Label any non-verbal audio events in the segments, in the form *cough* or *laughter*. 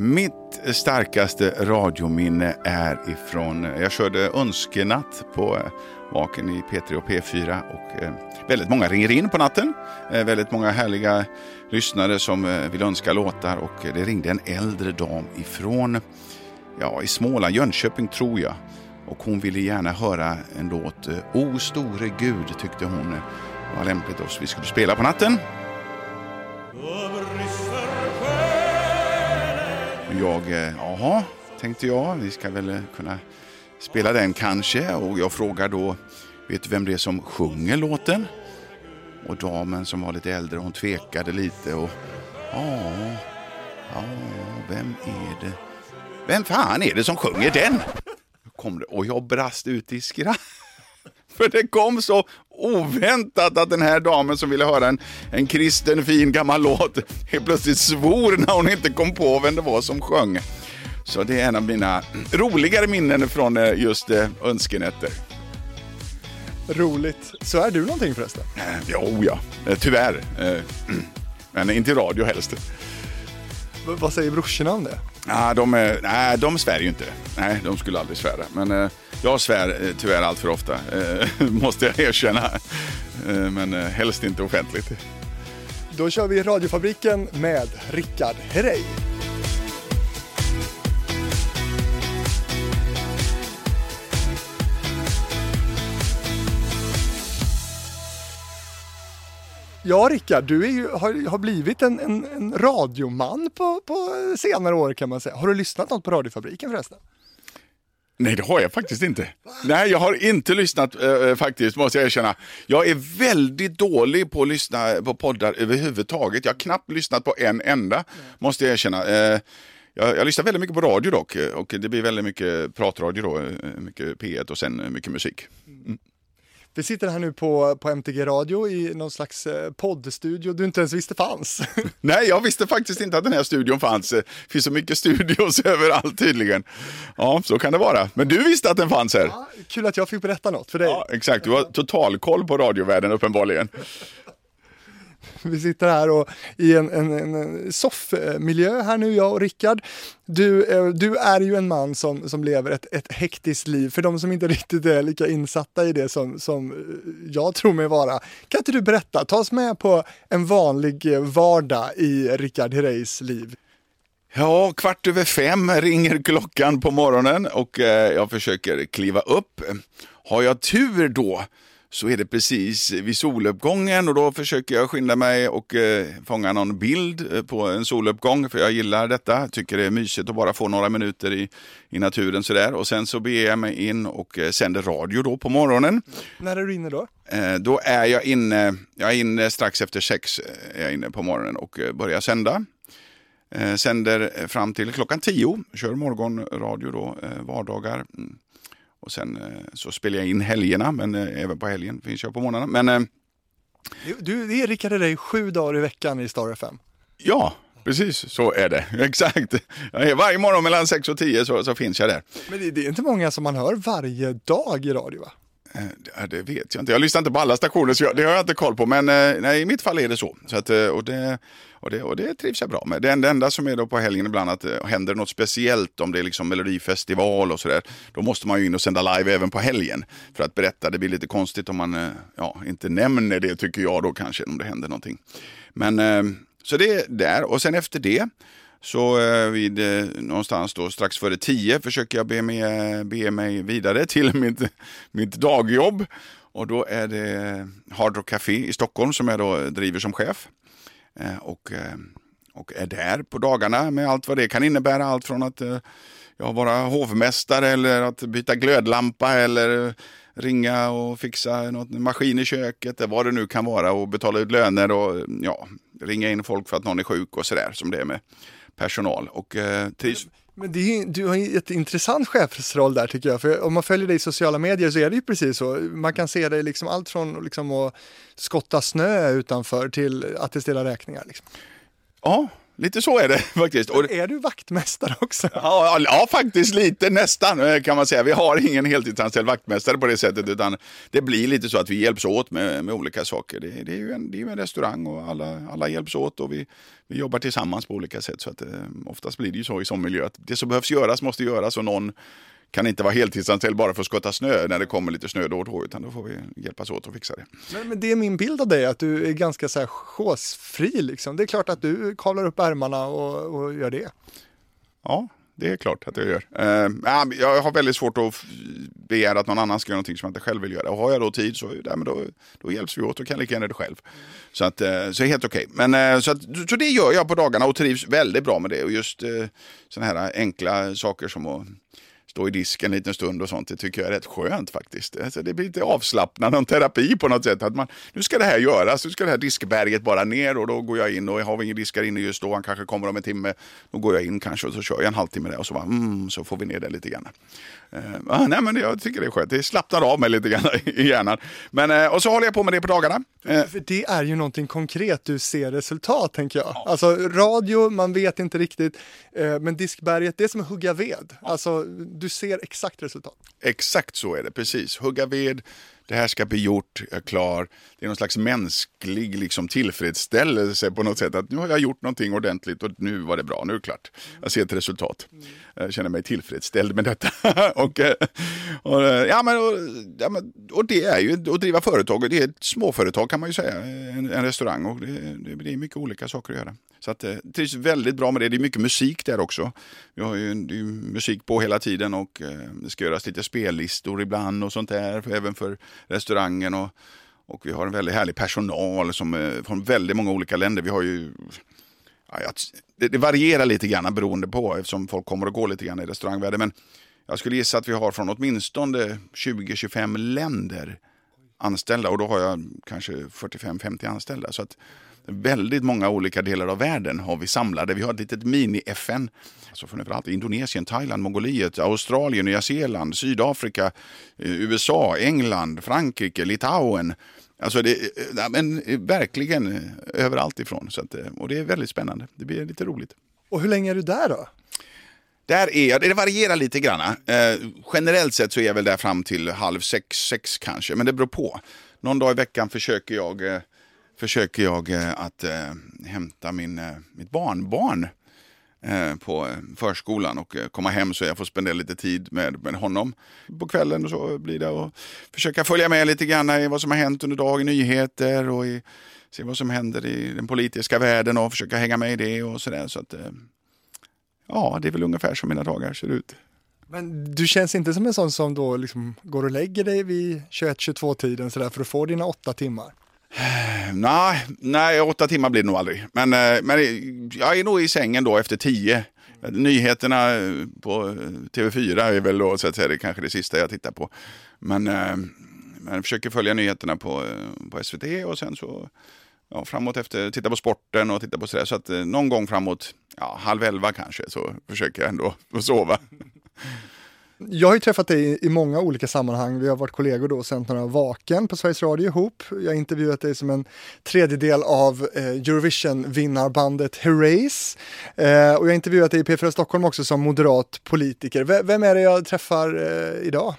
Mitt starkaste radiominne är ifrån, jag körde önskenatt på eh, Vaken i P3 och P4 och eh, väldigt många ringer in på natten. Eh, väldigt många härliga lyssnare som eh, vill önska låtar och eh, det ringde en äldre dam ifrån, ja i Småland, Jönköping tror jag. Och hon ville gärna höra en låt, eh, O store Gud tyckte hon var lämpligt att vi skulle spela på natten. Jag, eh, jaha, tänkte jag, vi ska väl eh, kunna spela den kanske. Och jag frågar då, vet du vem det är som sjunger låten? Och damen som var lite äldre, hon tvekade lite och, ja, ja, vem är det? Vem fan är det som sjunger den? Kom det, och jag brast ut i skratt. För det kom så oväntat att den här damen som ville höra en, en kristen fin gammal låt helt plötsligt svor när hon inte kom på vem det var som sjöng. Så det är en av mina roligare minnen från eh, just eh, önskenätter. Roligt. Så är du någonting förresten? Eh, jo, ja. Tyvärr. *clears throat* Men inte i radio helst. V vad säger brorsorna om det? Ah, de, nej, de svär ju inte. Nej, de skulle aldrig svära. Men jag svär eh, tyvärr allt för ofta, eh, *laughs* måste jag erkänna. Eh, men helst inte offentligt. Då kör vi Radiofabriken med Rickard Herrey. Ja, Rickard, du är ju, har, har blivit en, en, en radioman på, på senare år kan man säga. Har du lyssnat något på Radiofabriken förresten? Nej, det har jag faktiskt inte. Nej, jag har inte lyssnat eh, eh, faktiskt, måste jag erkänna. Jag är väldigt dålig på att lyssna på poddar överhuvudtaget. Jag har knappt lyssnat på en enda, mm. måste jag erkänna. Eh, jag, jag lyssnar väldigt mycket på radio dock eh, och det blir väldigt mycket pratradio då, eh, mycket P1 och sen mycket musik. Mm. Vi sitter här nu på, på MTG Radio i någon slags eh, poddstudio du inte ens visste fanns. *laughs* Nej, jag visste faktiskt inte att den här studion fanns. Det finns så mycket studios *laughs* överallt tydligen. Ja, så kan det vara. Men du visste att den fanns här. Ja, kul att jag fick berätta något för dig. Ja, exakt, du har totalkoll på radiovärlden uppenbarligen. *laughs* Vi sitter här och i en, en, en soffmiljö här nu, jag och Rickard. Du, eh, du är ju en man som, som lever ett, ett hektiskt liv. För de som inte *laughs* riktigt är lika insatta i det som, som eh, jag tror mig vara. Kan inte du berätta, ta oss med på en vanlig eh, vardag i Rickard Herreys liv. Ja, kvart över fem ringer klockan på morgonen och jag försöker kliva upp. Har jag tur då så är det precis vid soluppgången och då försöker jag skynda mig och eh, fånga någon bild eh, på en soluppgång för jag gillar detta. Tycker det är mysigt att bara få några minuter i, i naturen sådär. Och sen så beger jag mig in och eh, sänder radio då på morgonen. När är du inne då? Eh, då är jag inne, jag är inne strax efter sex eh, är jag inne på morgonen och eh, börjar sända. sänder fram till klockan tio, kör morgonradio då, vardagar. Mm. Och sen eh, så spelar jag in helgerna, men eh, även på helgen finns jag på morgnarna. Men, eh, du, det är Rickard dig sju dagar i veckan i Star FM. Ja, precis så är det. *laughs* Exakt. Varje morgon mellan 6 och 10 så, så finns jag där. Men det, det, är inte många som man hör varje dag i radio va? Det vet jag inte. Jag lyssnar inte på alla stationer så jag, det har jag inte koll på. Men nej, i mitt fall är det så. så att, och det, och det, och det trivs jag bra med. Det enda som är då på helgen ibland att det händer något speciellt om det är liksom melodifestival och sådär. Då måste man ju in och sända live även på helgen för att berätta. Det blir lite konstigt om man eh, ja, inte nämner det tycker jag då kanske om det händer någonting. Men eh, så det är där och sen efter det så vid någonstans då strax före tio försöker jag be mig, be mig vidare till *laughs* mitt, mitt dagjobb. Och då är det Hard Rock Café i Stockholm som jag då driver som chef. Eh, och, eh, och är där på dagarna med allt vad det kan innebära. Allt från att eh, ja, vara hovmästare eller att byta glödlampa eller ringa och fixa något maskin i köket, vad det nu kan vara och betala ut löner och ja, ringa in folk för att någon är sjuk och sådär som det är med personal. Och, eh, trivs... Men är, du har en jätteintressant chefsroll där tycker jag, för om man följer dig i sociala medier så är det ju precis så. Man kan se dig liksom allt från liksom att skotta snö utanför till att attestera räkningar. Liksom. Ja, lite så är det *laughs* faktiskt. Och, Är du vaktmästare också? Ja, ja, faktiskt lite nästan eh, kan man säga. Vi har ingen heltidsanställd vaktmästare på det sättet utan det blir lite så att vi hjälps åt med, med olika saker. Det, det är ju en, det är en restaurang och alla, alla hjälps åt och vi, vi jobbar tillsammans på olika sätt. Så att, eh, oftast blir det ju så i sån miljö att det som behövs göras måste göras och någon kan inte vara heltidsanställd bara för att skotta snö när det kommer lite snö då och då utan då får vi hjälpas åt att fixa det. Men, men det är min bild av dig, att du är ganska så här chosefri liksom. Det är klart att du kavlar upp ärmarna och, och gör det. Ja, det är klart att jag gör. Men jag har väldigt svårt att begära att någon annan ska göra någonting som jag inte själv vill göra. Och har jag då tid så ja, men då, då hjälps vi åt och kan lika gärna det själv. Så, att, eh, så det är helt okej. Men eh, så, att, så det gör jag på dagarna och trivs väldigt bra med det. Och just eh, sådana här enkla saker som att stå i disken en liten stund och sånt, det tycker jag är rätt skönt faktiskt. Alltså, det blir lite avslappnande, en terapi på något sätt. Att man, nu ska det här göras, nu ska det här diskberget bara ner och då går jag in och har vi ingen diskar inne just då, han kanske kommer om en timme, då går jag in kanske och så kör jag en halvtimme där och så, bara, mm, så får vi ner det lite grann. Uh, nej, men jag tycker det är skönt, det slappnar av mig lite grann *laughs* i hjärnan. Men, eh, och så håller jag på med det på dagarna. Eh, För det är ju någonting konkret, du ser resultat tänker jag. Alltså radio, man vet inte riktigt, men diskberget, det är som att hugga ved. Alltså du ser exakt resultat. Exakt så är det, precis. Hugga ved, det här ska bli gjort, jag är klar. Det är någon slags mänsklig liksom, tillfredsställelse på något sätt. Att nu har jag gjort någonting ordentligt och nu var det bra, nu är det klart. Jag ser ett resultat. Jag känner mig tillfredsställd med detta. *laughs* och, eh, och, eh, ja, men, och, ja, men, och det är ju att driva företag, det är ett småföretag kan man ju säga, en, en restaurang. Och det, det, det är mycket olika saker att göra. Så att, det trivs väldigt bra med det. Det är mycket musik där också. Vi har ju, det är ju musik på hela tiden och det ska göras lite spellistor ibland och sånt där, för, även för restaurangen. Och, och vi har en väldigt härlig personal som, är från väldigt många olika länder. Vi har ju ja, det, det varierar lite grann beroende på eftersom folk kommer och går lite grann i restaurangvärlden. Men jag skulle gissa att vi har från åtminstone 20-25 länder anställda och då har jag kanske 45-50 anställda. Så att väldigt många olika delar av världen har vi samlade. Vi har ett litet mini-FN. Alltså framförallt. Indonesien, Thailand, Mongoliet, Australien, Nya Zeeland, Sydafrika, eh, USA, England, Frankrike, Litauen. Alltså det, eh, ja, men eh, verkligen eh, överallt ifrån. Så att, och det är väldigt spännande. Det blir lite roligt. Och hur länge är du där då? Där är jag, det varierar lite grann. Eh, generellt sett så är jag väl där fram till halv sex, sex kanske, men det beror på. Någon dag i veckan försöker jag, eh, försöker jag eh, att hämta min, mitt barnbarn Eh, på förskolan och eh, komma hem så jag får spendera lite tid med, med honom på kvällen och så blir det och försöka följa med lite grann i vad som har hänt under dagen, nyheter och i, se vad som händer i den politiska världen och försöka hänga med i det och sådär. Så att, eh, ja, det är väl ungefär som mina dagar ser ut. Men du känns inte som en sån som då liksom går och lägger dig vid 21-22 tiden sådär för att få dina åtta timmar. *sighs* Nej, nej, åtta timmar blir det nog aldrig. Men, eh, men jag är nog i sängen då efter tio. Nyheterna eh, på eh, TV4 är väl då så att säga det kanske det sista jag tittar på. Men, men jag försöker följa nyheterna på, på SVT och sen så ja, framåt efter, titta på sporten och titta på sådär. Så att någon gång framåt, ja, halv elva kanske, så försöker jag ändå *laughs* sova. Jag har ju träffat dig i- många olika sammanhang. Vi har varit kollegor då och sänt några Vaken på Sveriges Radio ihop. Jag har intervjuat dig som en tredjedel av eh, Eurovision-vinnarbandet Herreys. Eh, och jag har intervjuat dig i P4 Stockholm också som moderat politiker. V- vem är det jag träffar eh, idag?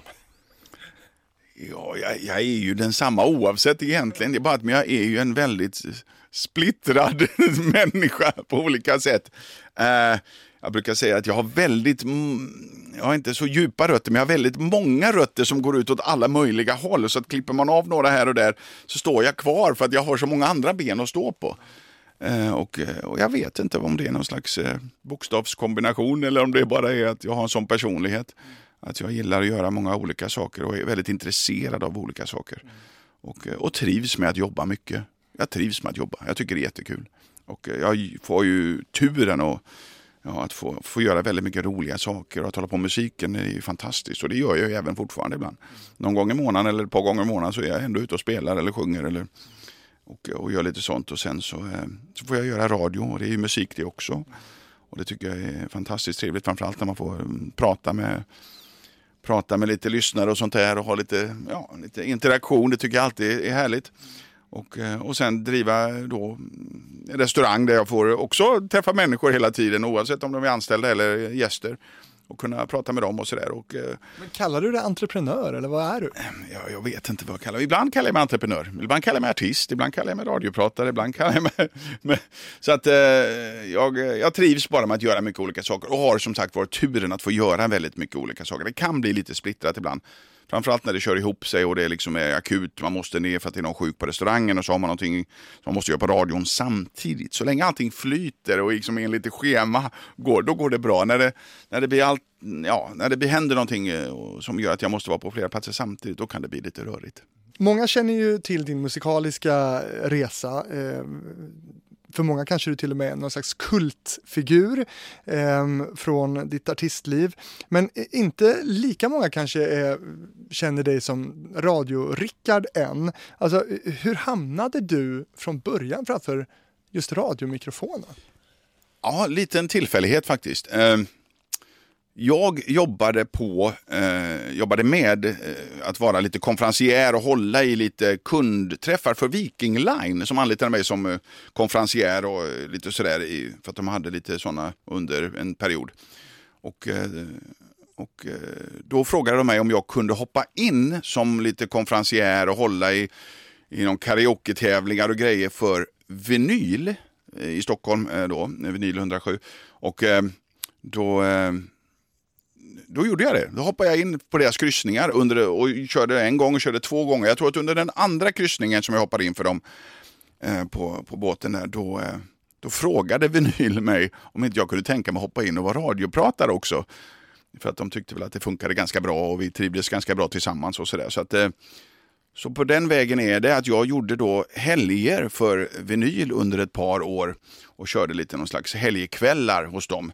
Ja, jag, jag är ju densamma oavsett egentligen. Det är bara att jag är ju en väldigt splittrad *laughs* människa på olika sätt. Eh, jag brukar säga att jag har väldigt, jag har inte så djupa rötter, men jag har väldigt många rötter som går ut åt alla möjliga håll. Så att klipper man av några här och där så står jag kvar för att jag har så många andra ben att stå på. Eh, och, och jag vet inte om det är någon slags eh, bokstavskombination eller om det bara är att jag har en sån personlighet. Att jag gillar att göra många olika saker och är väldigt intresserad av olika saker. Och, eh, och trivs med att jobba mycket. Jag trivs med att jobba. Jag tycker det är jättekul. Och jag får ju turen att, ja, att få, få göra väldigt mycket roliga saker. Och att hålla på med musiken är ju fantastiskt. Och det gör jag ju även fortfarande ibland. Någon gång i månaden eller ett par gånger i månaden så är jag ändå ute och spelar eller sjunger. Eller, och, och gör lite sånt. Och sen så, eh, så får jag göra radio och det är ju musik det också. Och det tycker jag är fantastiskt trevligt. Framförallt när man får mm, prata med prata med lite lyssnare och sånt där och ha lite, ja, lite interaktion. Det tycker jag alltid är härligt. Och, eh, och sen driva då restaurang där jag får också träffa människor hela tiden oavsett om de är anställda eller gäster och kunna prata med dem och sådär. eh, Men kallar du dig entreprenör eller vad är du? Ja, jag vet inte vad jag kallar mig. Ibland kallar jag mig entreprenör, ibland kallar jag mig artist, ibland kallar jag mig radiopratare, ibland kallar jag mig... *laughs* Med, så att eh, jag, jag trivs bara med att göra mycket olika saker och har som sagt varit turen att få göra väldigt mycket olika saker. Det kan bli lite splittrat ibland. Framförallt när det kör ihop sig och det liksom är akut, man måste ner för att det är någon sjuk på restaurangen och så har man någonting som man måste göra på radion samtidigt. Så länge allting flyter och liksom enligt schema går, då går det bra. När det, när det blir allt, ja, när det händer någonting eh, som gör att jag måste vara på flera platser samtidigt, då kan det bli lite rörigt. Många känner ju till din musikaliska resa. Eh, för många kanske du till och med är någon slags kultfigur eh, från ditt artistliv. Men inte lika många kanske är, känner dig som radio-Rickard än. Alltså, hur hamnade du från början framför just radiomikrofonen? Ja, lite en tillfällighet faktiskt. Eh jag jobbade, på, eh, jobbade med eh, att vara lite konferencier och hålla i lite kundträffar för Viking Line som anlitade mig som eh, konferencier och eh, lite sådär i, för att de hade lite sådana under en period. Och, eh, och eh, då frågade de mig om jag kunde hoppa in som lite konferencier och hålla i, i någon karaoke-tävlingar och grejer för vinyl eh, i Stockholm eh, då, vinyl 107. Och eh, då då gjorde jag det. Då hoppade jag in på deras kryssningar under, och körde en gång och körde två gånger. Jag tror att under den andra kryssningen som jag hoppade in för dem eh, på, på båten där, då, eh, då frågade Vinyl mig om inte jag kunde tänka mig att hoppa in och vara radiopratare också. För att de tyckte väl att det funkade ganska bra och vi trivdes ganska bra tillsammans och sådär. Så, att, eh, så på den vägen är det att jag gjorde då helger för Vinyl under ett par år och körde lite någon slags helgkvällar hos dem.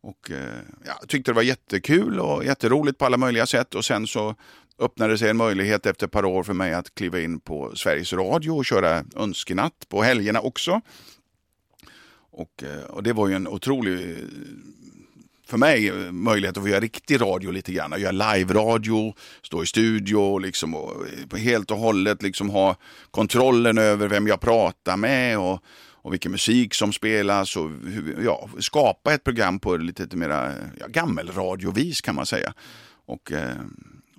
Och eh, ja, tyckte det var jättekul och jätteroligt på alla möjliga sätt. Och sen så öppnade sig en möjlighet efter ett par år för mig att kliva in på Sveriges Radio och köra önskenatt på helgerna också. Och, eh, och det var ju en otrolig för mig eh, möjlighet att få göra riktig radio lite grann. Göra live-radio, stå i studio liksom, och helt och hållet liksom ha kontrollen över vem jag pratar med. och och vilken musik som spelas och ja, skapa ett program på lite mer ja, gammelradiovis kan man säga. Och, eh,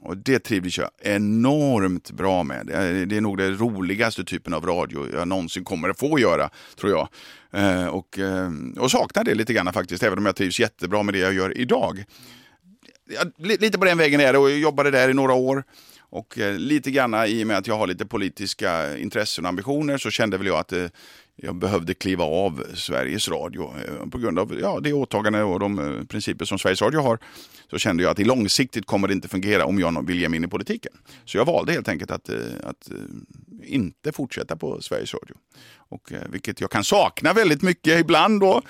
och det trivdes jag enormt bra med. Det är nog den roligaste typen av radio jag någonsin kommer att få göra, tror jag. Eh, och, eh, och saknar det lite grann faktiskt, även om jag trivs jättebra med det jag gör idag. Lite på den vägen är det och jag jobbade där i några år. Och eh, lite grann i och med att jag har lite politiska intressen och ambitioner så kände väl jag att eh, jag behövde kliva av Sveriges Radio eh, på grund av ja, det åtagande och de eh, principer som Sveriges Radio har. Så kände jag att det långsiktigt kommer det inte fungera om jag vill ge mig in i politiken. Så jag valde helt enkelt att, eh, att inte fortsätta på Sveriges Radio. Och, vilket jag kan sakna väldigt mycket ibland då.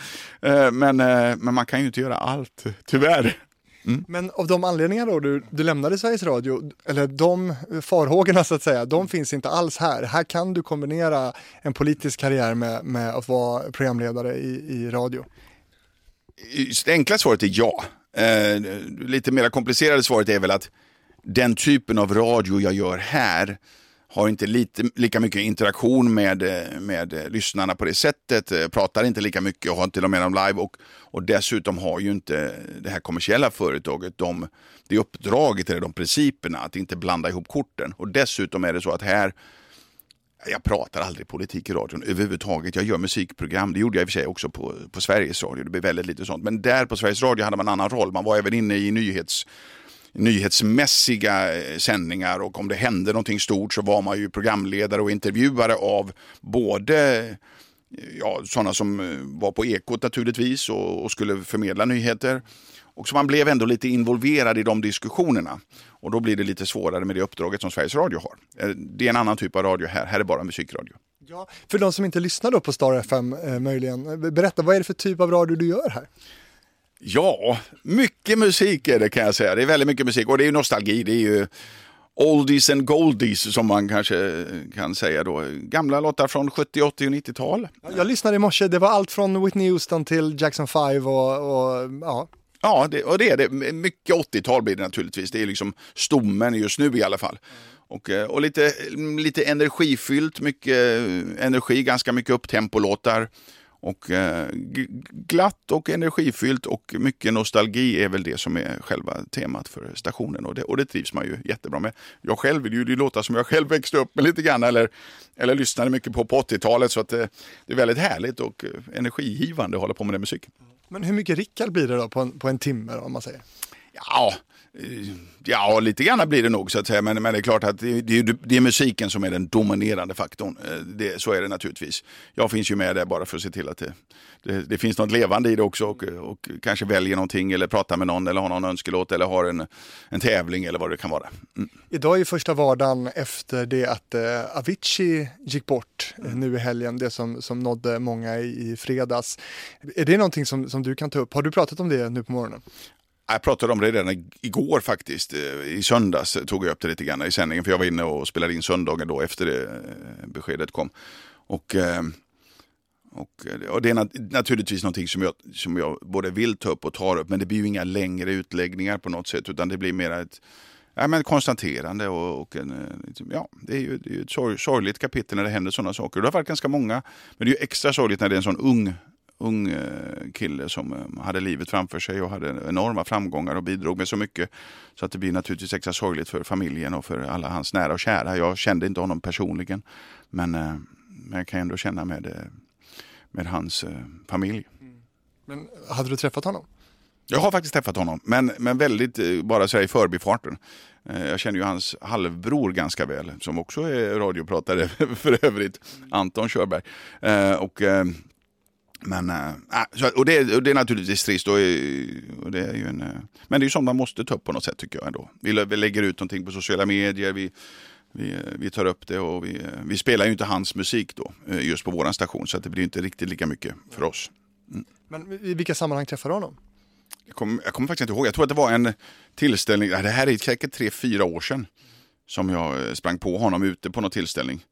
Men, men man kan ju inte göra allt, tyvärr. Mm. Men av de anledningar då du, du lämnade Sveriges Radio, eller de farhågorna så att säga, de finns inte alls här. Här kan du kombinera en politisk karriär med, med att vara programledare i, i radio. Det enkla svaret är ja. Eh, lite mer komplicerade svaret är väl att den typen av radio jag gör här har inte lite, lika mycket interaktion med, eh, med eh, lyssnarna på det sättet, eh, pratar inte lika mycket och har inte med dem live och, och dessutom har ju inte det här kommersiella företaget de, det uppdraget eller de principerna att inte blanda ihop korten. Och dessutom är det så att här jag pratar aldrig politik i radion överhuvudtaget. Jag gör musikprogram. Det gjorde jag i och för sig också på, på Sveriges Radio. Det blev väldigt lite sånt. Men där på Sveriges Radio hade man en annan roll. Man var även inne i nyhets nyhetsmässiga eh, sändningar och om det hände någonting stort så var man ju programledare och intervjuare av både eh, ja, sådana som eh, var på Ekot naturligtvis och, och, skulle förmedla nyheter. Och så man blev ändå lite involverad i de diskussionerna. Och då blir det lite svårare med det uppdraget som Sveriges Radio har. Det är en annan typ av radio här, här är bara musikradio. Ja, för de som inte lyssnar då på Star FM eh, möjligen, berätta vad är det för typ av radio du gör här? Ja, mycket musik är det kan jag säga. Det är väldigt mycket musik och det är nostalgi. Det är ju oldies and goldies som man kanske kan säga då. Gamla låtar från 70, 80 och 90-tal. Jag lyssnade i morse, det var allt från Whitney Houston till Jackson 5 och, och ja. Ja, det, och det är det. Mycket 80-tal blir det naturligtvis. Det är liksom stommen just nu i alla fall. Och, eh, och lite, lite energifyllt, mycket energi, ganska mycket upptempolåtar. Och eh, glatt och energifyllt och mycket nostalgi är väl det som är själva temat för stationen. Och det, och det trivs man ju jättebra med. Jag själv vill ju låta som jag själv växte upp med lite grann eller, eller lyssnade mycket på på 80-talet. Så att det, det är väldigt härligt och energigivande att hålla på med den musiken. Men hur mycket Rickard blir det då på en, på en timme om man säger? Ja, Ja, lite grann blir det nog så att säga. Men, men det är klart att det, det, det, är musiken som är den dominerande faktorn. Det, så är det naturligtvis. Jag finns ju med där bara för att se till att det, det, det finns något levande i det också och, och, kanske väljer någonting eller pratar med någon eller har någon önskelåt eller har en, en tävling eller vad det kan vara. Mm. Idag är första vardagen efter det att eh, Avicii gick bort mm. nu i helgen, det som, som nådde många i, i fredags. Är det någonting som, som du kan ta upp? Har du pratat om det nu på morgonen? Jag pratade om det redan igår faktiskt. Eh, I söndags tog jag upp det lite grann i sändningen. För jag var inne och spelade in söndagen då efter det eh, beskedet kom. Och, eh, och, och det är naturligtvis någonting som jag, som jag både vill ta upp och tar upp. Men det blir ju inga längre utläggningar på något sätt. Utan det blir mer ett ja, men konstaterande. Och, och en, liksom, ja, det är ju, det är ett sorgligt kapitel när det händer sådana saker. Det har varit ganska många. Men det är ju extra sorgligt när det är en sån ung ung eh, kille som eh, hade livet framför sig och hade enorma framgångar och bidrog med så mycket. Så att det blir naturligtvis extra sorgligt för familjen och för alla hans nära och kära. Jag kände inte honom personligen men, eh, men jag kan ändå känna med, med hans familj. Mm. Men hade du träffat honom? Jag har faktiskt träffat honom, men, men väldigt bara så i förbifarten. Jag känner ju hans halvbror ganska väl, som också är radiopratare *laughs* för övrigt, Anton Körberg. Och men, äh, och, det, och det är naturligtvis trist. Och, och det är ju en, äh, men det är ju sånt man måste ta upp på något sätt tycker jag ändå. Vi, vi lägger ut någonting på sociala medier, vi, vi, vi tar upp det och vi, vi spelar ju inte hans musik då, just på våran station. Så det blir inte riktigt lika mycket för oss. Mm. Men i vilka sammanhang träffar du honom? Jag kommer, jag kommer faktiskt inte ihåg. Jag tror att det var en tillställning, det här är säkert tre, fyra år sedan. Som jag sprang på honom ute på någon tillställning.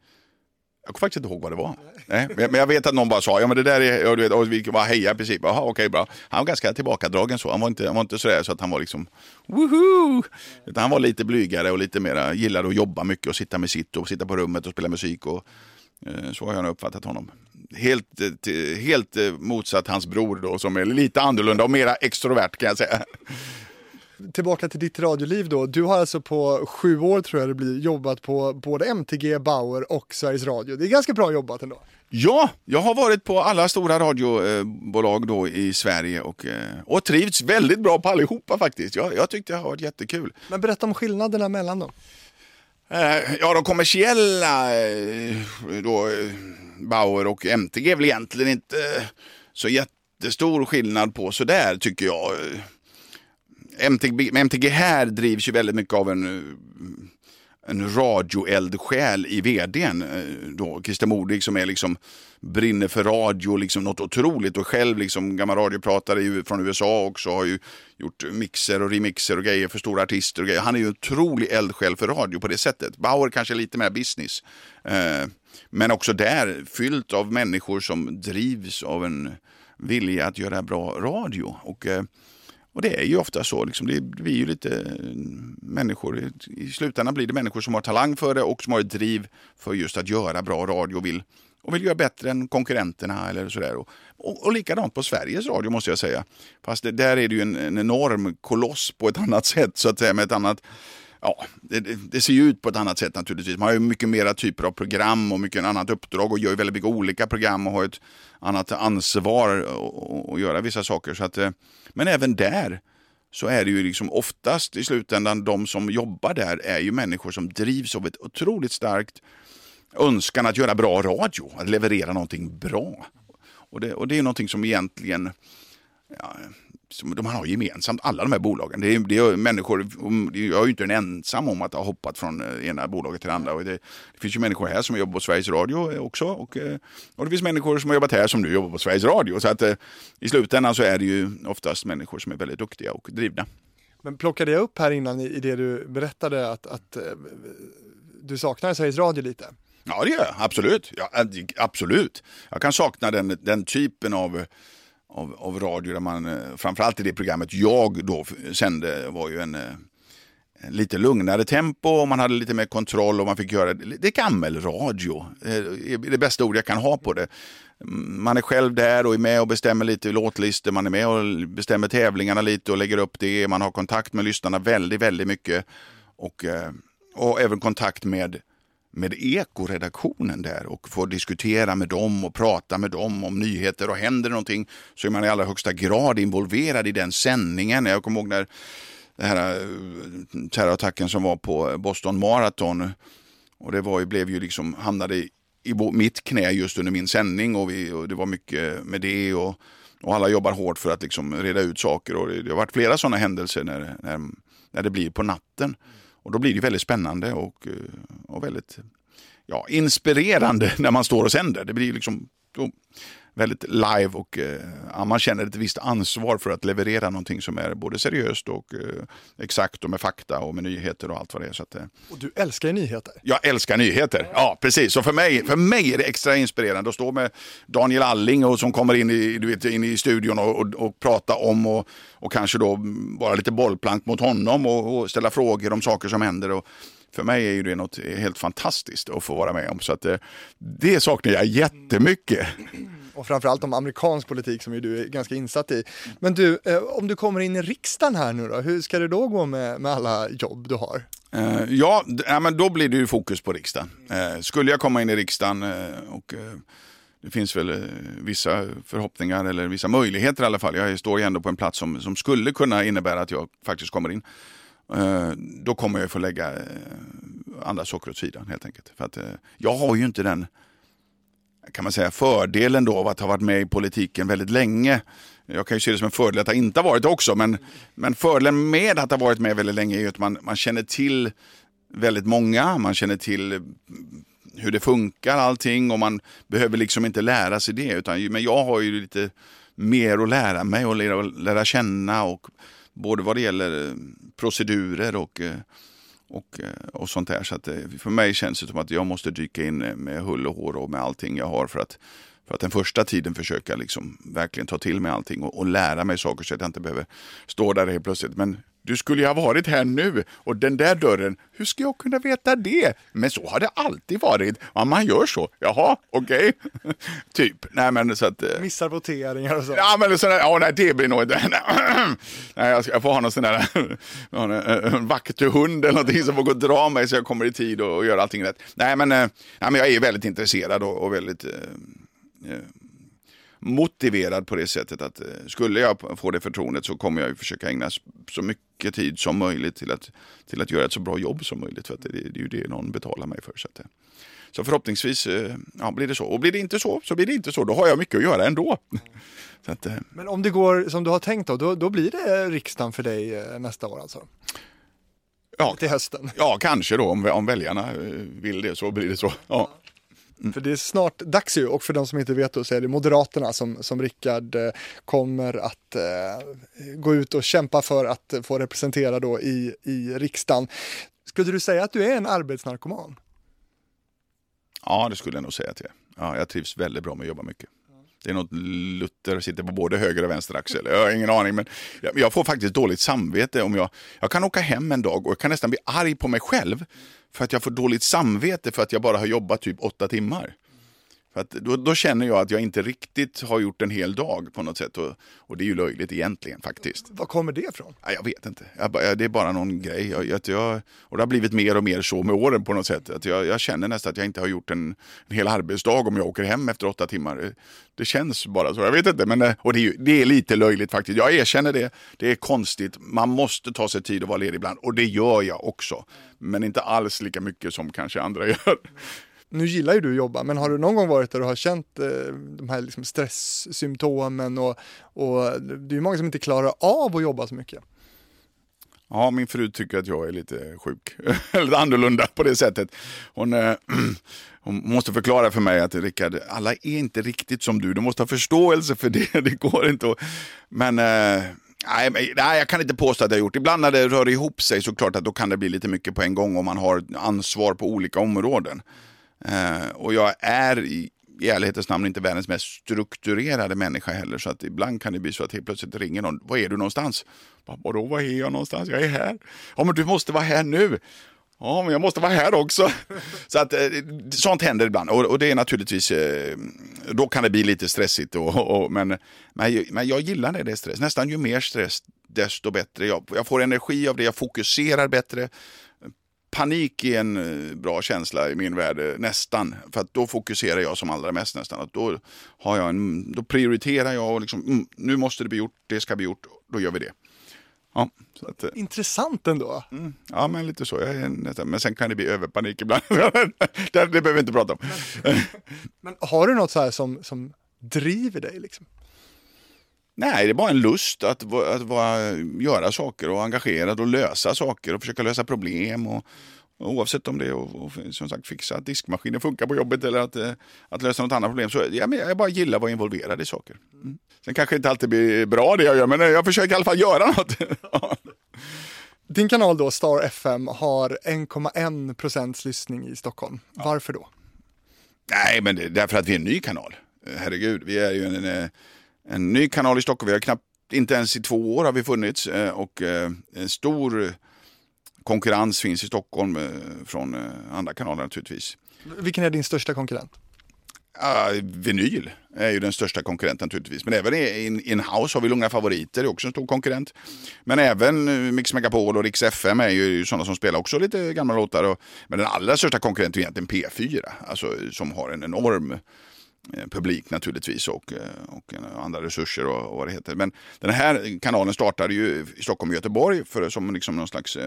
Jag kommer faktiskt inte ihåg vad det var. Nej, men jag vet att någon bara sa, ja men det där är, du vet, och vi bara heja i princip. Jaha, okej okay, bra. Han var ganska tillbakadragen så. Han var inte, han var inte sådär så att han var liksom, woho! Utan han var lite blygare och lite mera, gillade att jobba mycket och sitta med sitt och sitta på rummet och spela musik. Och, eh, så har jag nog uppfattat honom. Helt, eh, helt eh, motsatt hans bror då som är lite annorlunda och mera extrovert kan jag säga tillbaka till ditt radioliv då. Du har alltså på sju år tror jag det blir jobbat på både MTG, Bauer och Sveriges Radio. Det är ganska bra jobbat ändå. Ja, jag har varit på alla stora radiobolag då i Sverige och, eh, och trivts väldigt bra på allihopa faktiskt. Jag, jag tyckte det har varit jättekul. Men berätta om skillnaderna mellan dem. Eh, ja, de kommersiella eh, då, Bauer och MTG är väl egentligen inte så jättestor skillnad på sådär tycker jag. MTG, MTG här drivs ju väldigt mycket av en, en radioeldsjäl i vdn. Eh, då, Christer Modig som är liksom, brinner för radio, liksom något otroligt och själv liksom gammal radiopratare från USA också har ju gjort mixer och remixer och grejer för stora artister och grejer. Han är ju en otrolig eldsjäl för radio på det sättet. Bauer kanske lite mer business. Eh, men också där fyllt av människor som drivs av en vilja att göra bra radio. Och eh, och det är ju ofta så, liksom, det blir ju lite eh, människor, i slutändan blir det människor som har talang för det och som har ett driv för just att göra bra radio och vill, och vill göra bättre än konkurrenterna eller sådär. Och, och, och likadant på Sveriges Radio måste jag säga. Fast det, där är det ju en, en enorm koloss på ett annat sätt så att säga med ett annat ja, det, det, ser ju ut på ett annat sätt naturligtvis. Man har ju mycket mera typer av program och mycket annat uppdrag och gör väldigt mycket olika program och har ett annat ansvar att göra vissa saker. Så att, eh, men även där så är det ju liksom oftast i slutändan de som jobbar där är ju människor som drivs av ett otroligt starkt önskan att göra bra radio, att leverera någonting bra. Och det, och det är någonting som egentligen ja, som de har gemensamt, alla de här bolagen. Det är, det är människor, jag är ju inte en ensam om att ha hoppat från eh, ena bolaget till det andra. Och det, det finns ju människor här som jobbar på Sveriges Radio också. Och, eh, och det finns människor som har jobbat här som nu jobbar på Sveriges Radio. Så att eh, i slutändan så är det ju oftast människor som är väldigt duktiga och drivna. Men plockade jag upp här innan i det du berättade att, att du saknar Sveriges Radio lite? Ja, det gör jag. Absolut. Ja, absolut. Jag kan sakna den, den typen av av, av radio där man, eh, framförallt i det programmet jag då sände var ju en, eh, en lite lugnare tempo och man hade lite mer kontroll och man fick göra det. Är gammelradio, eh, det är det bästa ord jag kan ha på det. Mm, man är själv där och är med och bestämmer lite låtlistor, man är med och bestämmer tävlingarna lite och lägger upp det. Man har kontakt med lyssnarna väldigt, väldigt mycket. Och, och även kontakt med med ekoredaktionen där och får diskutera med dem och prata med dem om nyheter och händer någonting så är man i allra högsta grad involverad i den sändningen. Jag kommer ihåg när den här eh, terrorattacken som var på Boston Marathon och det var, blev ju liksom, hamnade i, i mitt knä just under min sändning och, vi, och det var mycket med det och, och alla jobbar hårt för att liksom reda ut saker och det, det har varit flera sådana händelser när, när, när det blir på natten. Och då blir det väldigt spännande och, eh, och väldigt ja, inspirerande *laughs* när man står och sänder. Det blir liksom då, väldigt live och eh, man känner ett visst ansvar för att leverera någonting som är både seriöst och eh, exakt och med fakta och med nyheter och allt vad det är. Så att, eh, och du älskar nyheter. Jag älskar nyheter, ja precis. Så för mig, för mig är det extra inspirerande att stå med Daniel Alling och som kommer in i, du vet, in i studion och, och, och prata om och, och kanske då vara lite bollplank mot honom och, och ställa frågor om saker som händer. Och, för mig är ju det något helt fantastiskt att få vara med om. Så att det, eh, det saknar jag jättemycket och framförallt om amerikansk politik som ju du är ganska insatt i. Men du, eh, om du kommer in i riksdagen här nu då, hur ska det då gå med, med alla jobb du har? Eh, ja, men då blir det ju fokus på riksdagen. Eh, skulle jag komma in i riksdagen och det finns väl vissa förhoppningar eller vissa möjligheter i alla fall. Jag står ju ändå på en plats som, som skulle kunna innebära att jag faktiskt kommer in. Då kommer jag få lägga andra saker åt sidan helt enkelt. För att jag har ju inte den kan man säga, fördelen då av att ha varit med i politiken väldigt länge. Jag kan ju se det som en fördel att ha inte varit det också, men, men fördelen med att ha varit med väldigt länge är ju att man, man känner till väldigt många, man känner till hur det funkar allting och man behöver liksom inte lära sig det. Utan, men jag har ju lite mer att lära mig och lära, lära känna och både vad det gäller eh, procedurer och eh, och, eh, och sånt där. Så att, eh, för mig känns det som att jag måste dyka in eh, med hull och hår och med allting jag har för att, för att den första tiden försöka liksom verkligen ta till mig allting och, och lära mig saker så att jag inte behöver stå där helt plötsligt. Men du skulle ju ha varit här nu och den där dörren, hur ska jag kunna veta det? Men så har det alltid varit. Ja, man gör så. Jaha, okej. Okay. *laughs* typ. Nej, men så att, eh, Missar voteringar och så. Ja, men sådär, ja, nej, det blir nog inte. *laughs* nej, jag, ska, jag får ha någon sån där *laughs* en vakthund eller någonting som får gå och dra mig så jag kommer i tid och, och gör allting rätt. Nej, men, nej, men jag är väldigt intresserad och, och väldigt eh, eh motiverad på det sättet att eh, skulle jag få det förtroendet så kommer jag försöka ägna så mycket tid som möjligt till att, till att göra ett så bra jobb som möjligt. För att det, det är ju det någon betalar mig för. Så, att, eh, så förhoppningsvis eh, ja, blir det så. Och blir det inte så, så blir det inte så. Då har jag mycket att göra ändå. *laughs* Att, Men om det går som du har tänkt då, då, då blir det riksdagen för dig nästa år alltså? Ja, till hösten? Ja, kanske då. Om, om väljarna vill det så blir det så. Ja. Mm. För det är snart dags ju och för de som inte vet då så är det Moderaterna som, som Rickard eh, kommer att eh, gå ut och kämpa för att få representera då i, i riksdagen. Skulle du säga att du är en arbetsnarkoman? Ja, det skulle jag nog säga att jag är. Ja, jag trivs väldigt bra med att jobba mycket. Det är något Luther sitter på både höger och vänster axel. Jag har ingen aning, men jag, jag, får faktiskt dåligt samvete om jag... Jag kan åka hem en dag och jag kan nästan bli arg på mig själv för att jag får dåligt samvete för att jag bara har jobbat typ åtta timmar. För att då, då, känner jag att jag inte riktigt har gjort en hel dag på något sätt. Och, och det är ju löjligt egentligen faktiskt. Var kommer det ifrån? Ja, jag vet inte. Jag, det är bara någon grej. Jag, jag, och det har blivit mer och mer så med åren på något sätt. Att jag, jag känner nästan att jag inte har gjort en, en hel arbetsdag om jag åker hem efter åtta timmar. Det, känns bara så. Jag vet inte. Men, och det är, det är lite löjligt faktiskt. Jag erkänner det. Det är konstigt. Man måste ta sig tid att vara ledig ibland. Och det gör jag också. Men inte alls lika mycket som kanske andra *laughs* gör nu gillar ju du att jobba, men har du någon gång varit där och har känt eh, de här liksom stresssymptomen och, och det är ju många som inte klarar av att jobba så mycket. Ja, min fru tycker att jag är lite sjuk, *laughs* eller annorlunda på det sättet. Hon, äh, *clears throat* hon måste förklara för mig att Rickard, alla är inte riktigt som du, du måste ha förståelse för det, *laughs* det går inte att... Men Äh... Nej, nej, jag kan inte påstå att jag har gjort. Ibland när det rör ihop sig så klart att då kan det bli lite mycket på en gång om man har ansvar på olika områden. Eh, och jag är i, i ärlighetens namn inte världens mest strukturerade människa heller. Så att ibland kan det bli så att helt plötsligt ringer någon. Var är du någonstans? Vadå, var är jag någonstans? Jag är här. Ja, men du måste vara här nu. Ja, men jag måste vara här också. *laughs* Så att, eh, sånt händer ibland och, och det är naturligtvis, eh, då kan det bli lite stressigt. Och, och, men, men, men jag gillar när det är stress. Nästan ju mer stress desto bättre. Jag, jag får energi av det, jag fokuserar bättre. Panik är en eh, bra känsla i min värld, nästan. För att då fokuserar jag som allra mest nästan. Att då, har jag en, då prioriterar jag och liksom, mm, nu måste det bli gjort, det ska bli gjort, då gör vi det. Ja, att, eh, Intressant ändå. Mm, ja, men lite så. Är men sen kan det bli överpanik ibland. *laughs* det, det behöver vi inte prata om. Men, men, har du något så här som, som driver dig? Liksom? Nej, det är bara en lust att, att vara, göra saker och engagerad och lösa saker och försöka lösa problem. Och, Oavsett om det är och, och, som sagt fixa att diskmaskinen funkar på jobbet eller att, eh, att lösa något annat problem. Så ja, men jag bara gillar att vara involverad i saker. Mm. Sen kanske inte alltid blir bra det jag gör, men jag försöker i alla fall göra något. *laughs* Din kanal då, Star FM, har 1,1 procents lyssning i Stockholm. Ja. Varför då? Nej, men det är därför att vi är en ny kanal. Herregud, vi är ju en, en, en ny kanal i Stockholm. Vi har knappt, inte ens i två år har vi funnits eh, och eh, en stor konkurrens finns i Stockholm eh, från andra kanaler naturligtvis. Vilken är din största konkurrent? Uh, vinyl är ju den största konkurrenten naturligtvis. Men även in-house har vi Långa Favoriter, det är också en stor konkurrent. Men även Mix Megapol och Rix FM är ju sådana som spelar också lite gamla låtar. Och, men den allra största konkurrenten är egentligen P4, alltså, som har en enorm publik naturligtvis och, och andra resurser och, vad det heter. Men den här kanalen startade ju i Stockholm och Göteborg för, som liksom någon slags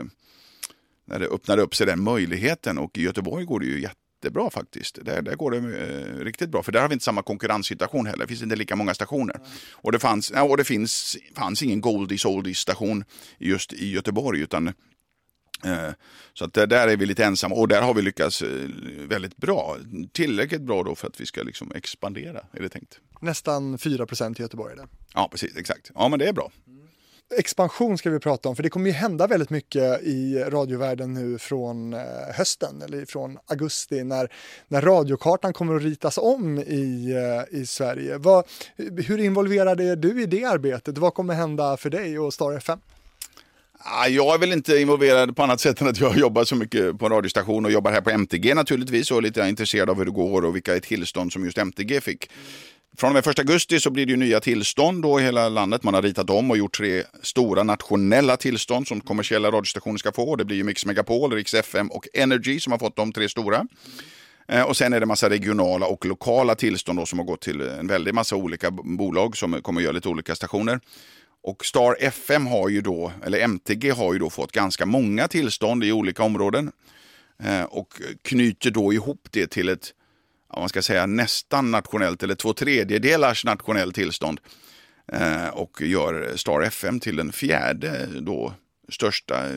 när det öppnade upp sig den möjligheten och i Göteborg går det ju jättebra faktiskt. Där, där går det eh, riktigt bra för där har vi inte samma konkurrenssituation heller. Det finns inte lika många stationer. Mm. Och det, fanns, ja, och det finns, fanns ingen Goldies Oldies station just i Göteborg utan eh, så att där är vi lite ensamma och där har vi lyckats eh, väldigt bra. Tillräckligt bra då för att vi ska liksom expandera är det tänkt. Nästan 4% i Göteborg. Där. Ja, precis, exakt. Ja, men det är bra. Expansion ska vi prata om, för det kommer ju hända väldigt mycket i radiovärlden nu från eh, hösten eller från augusti när, när radiokartan kommer att ritas om i, eh, i Sverige. Vad, hur involverad är du i det arbetet? Vad kommer hända för dig och Star FM? Jag är väl inte involverad på annat sätt än att jag jobbar så mycket på en radiostation och jobbar här på MTG naturligtvis och är lite intresserad av hur det går och vilka tillstånd som just MTG fick. Från och med 1 augusti så blir det ju nya tillstånd då i hela landet. Man har ritat om och gjort tre stora nationella tillstånd som kommersiella radiostationer ska få. Det blir ju Mix Megapol, Rix FM och Energy som har fått de tre stora. Eh, och sen är det massa regionala och lokala tillstånd då som har gått till en väldig massa olika bolag som kommer att göra lite olika stationer. Och Star FM har ju då, eller MTG har ju då fått ganska många tillstånd i olika områden. Eh, och knyter då ihop det till ett man ska säga nästan nationellt eller två tredjedelars nationellt tillstånd. Eh, och gör Star FM till den fjärde då största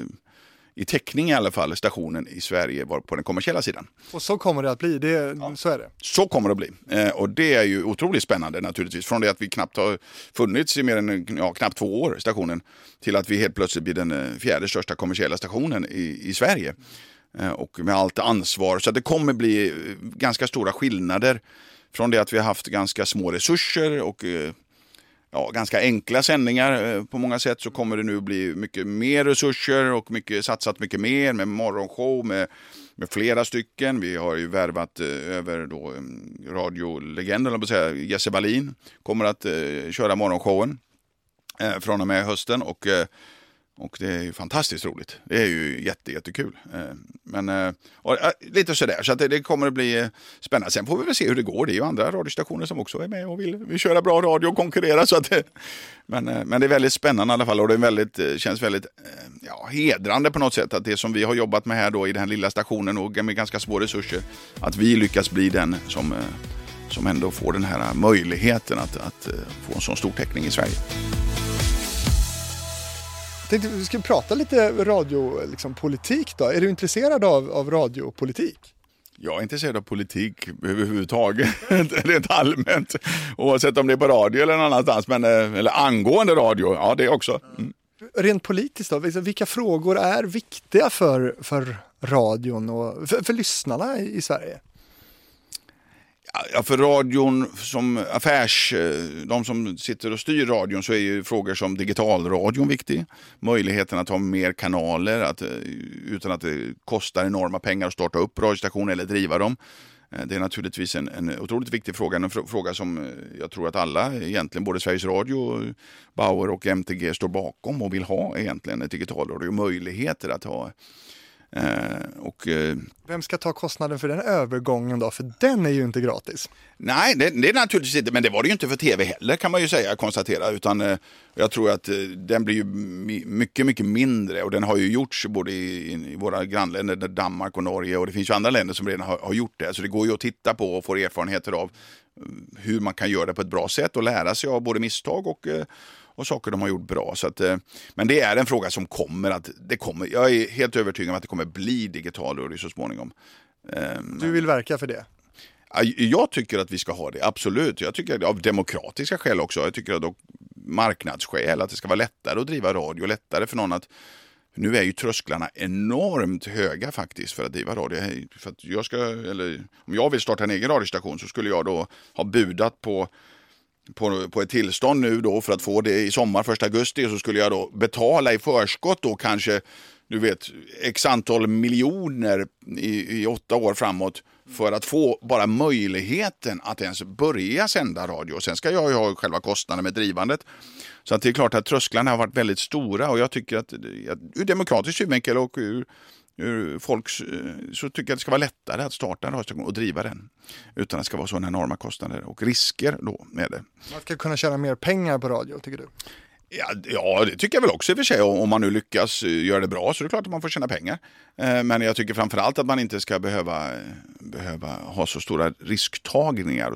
i täckning i alla fall, stationen i Sverige var på den kommersiella sidan. Och så kommer det att bli, det, ja. så är det. Så kommer det att bli. Eh, och det är ju otroligt spännande naturligtvis. Från det att vi knappt har funnits i mer än ja, knappt två år, stationen, till att vi helt plötsligt blir den eh, fjärde största kommersiella stationen i, i Sverige. Eh, och med allt ansvar. Så det kommer bli eh, ganska stora skillnader från det att vi har haft ganska små resurser och eh, ja, ganska enkla sändningar eh, på många sätt så kommer det nu bli mycket mer resurser och mycket, satsat mycket mer med morgonshow med, med flera stycken. Vi har ju värvat eh, över då mm, radiolegenden, Jesse Wallin kommer att eh, köra morgonshowen från och med hösten och och det är ju fantastiskt roligt. Det är ju jätte, jättekul. Eh, men eh, och, eh, lite sådär, så att det, det, kommer att bli spännande. Sen får vi väl se hur det går. Det är ju andra radiostationer som också är med och vill, vill köra bra radio och konkurrera. Så att det, men, men det är väldigt spännande i alla fall och det är väldigt, känns väldigt ja, hedrande på något sätt att det som vi har jobbat med här då i den här lilla stationen och med ganska små resurser, att vi lyckas bli den som, som ändå får den här möjligheten att, att få en sån stor täckning i Sverige tänkte vi skulle prata lite radiopolitik liksom, då. Är du intresserad av, av radiopolitik? Jag är intresserad av politik överhuvudtaget, *laughs* rent allmänt. Oavsett om det är på radio eller någon annanstans, men, eh, eller angående radio, ja det också. Mm. Rent politiskt då, vilka frågor är viktiga för, för radion och för, för lyssnarna i Sverige? Ja, för radion som affärs, eh, de som sitter och styr radion så är ju frågor som digitalradion viktig. Möjligheten att ha mer kanaler att, eh, utan att det kostar enorma pengar att starta upp radiostationer eller driva dem. Eh, det är naturligtvis en, en otroligt viktig fråga, en fråga som jag tror att alla egentligen, både Sveriges Radio, Bauer och MTG står bakom och vill ha egentligen ett digitalradio möjligheter att ha Eh, och, eh, Vem ska ta kostnaden för den övergången då? För den är ju inte gratis. Nej, det, det, är naturligtvis inte, men det var det ju inte för tv heller kan man ju säga, konstatera. Utan eh, jag tror att eh, den blir ju mycket, mycket mindre och den har ju gjorts både i, i, våra grannländer, Danmark och Norge och det finns ju andra länder som redan har, har gjort det. Så det går ju att titta på och få erfarenheter av eh, hur man kan göra det på ett bra sätt och lära sig av både misstag och eh, och saker de har gjort bra. Så att, eh, men det är en fråga som kommer att, det kommer, jag är helt övertygad om att det kommer bli digital jury så småningom. Ehm, du vill verka för det? Jag tycker att vi ska ha det, absolut. Jag tycker av demokratiska skäl också. Jag tycker att marknadsskäl, att det ska vara lättare att driva radio, lättare för någon att nu är ju trösklarna enormt höga faktiskt för att driva radio. För jag ska, eller, om jag vill starta en egen radiostation så skulle jag då ha budat på på, på ett tillstånd nu då för att få det i sommar, 1 augusti, så skulle jag då betala i förskott då kanske, du vet, x antal miljoner i, i åtta år framåt för att få bara möjligheten att ens börja sända radio. Sen ska jag ju ha själva kostnaden med drivandet. Så att det är klart att trösklarna har varit väldigt stora och jag tycker att ur demokratisk synvinkel och ur ur folks, eh, så tycker jag det ska vara lättare att starta en radiostation och driva den. Utan att det ska vara sådana enorma kostnader och risker då med det. Man ska kunna tjäna mer pengar på radio, tycker du? Ja, ja, det tycker jag väl också i och för sig. Om man nu lyckas eh, göra det bra så är det klart att man får tjäna pengar. Eh, men jag tycker framförallt att man inte ska behöva, behöva ha så stora risktagningar.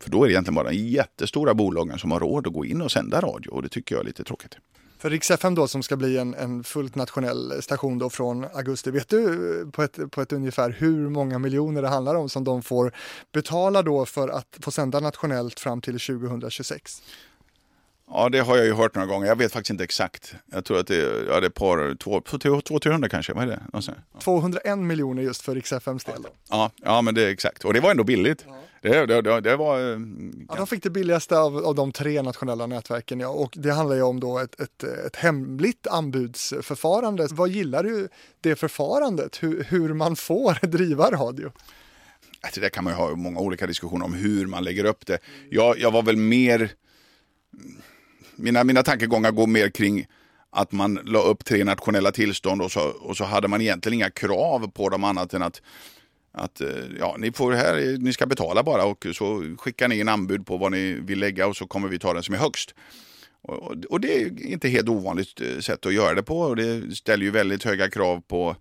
För då är det egentligen bara de jättestora bolagen som har råd att gå in och sända radio och det tycker jag är lite tråkigt. För Rix FM då som ska bli en, en fullt nationell station då från augusti, vet du eh, på ett, på ett ungefär hur många miljoner det handlar om som de får betala då för att få sända nationellt fram till 2026? Ja, det har jag ju hört några gånger. Jag vet faktiskt inte exakt. Jag tror att det är, ja, det är par, 200-300 kanske. Vad är det? Ja. 201 miljoner just för Rix FMs del. Ja, ja, men det är exakt. Och det var ändå billigt. Ja. Det, det, det, det var... Ja. ja, de fick det billigaste av, av de tre nationella nätverken. Ja. Och det handlar ju om då ett, ett, ett hemligt anbudsförfarande. Vad gillar du det förfarandet? Hur, hur man får *laughs* driva radio? Det där kan man ju ha många olika diskussioner om hur man lägger upp det. Jag, jag var väl mer mina, mina tankegångar går mer kring att man la upp tre nationella tillstånd och så, och så hade man egentligen inga krav på dem annat än att att eh, ja, ni får här, ni ska betala bara och så skickar ni in anbud på vad ni vill lägga och så kommer vi ta den som är högst. Och, och det är inte helt ovanligt eh, sätt att göra det på och det ställer ju väldigt höga krav på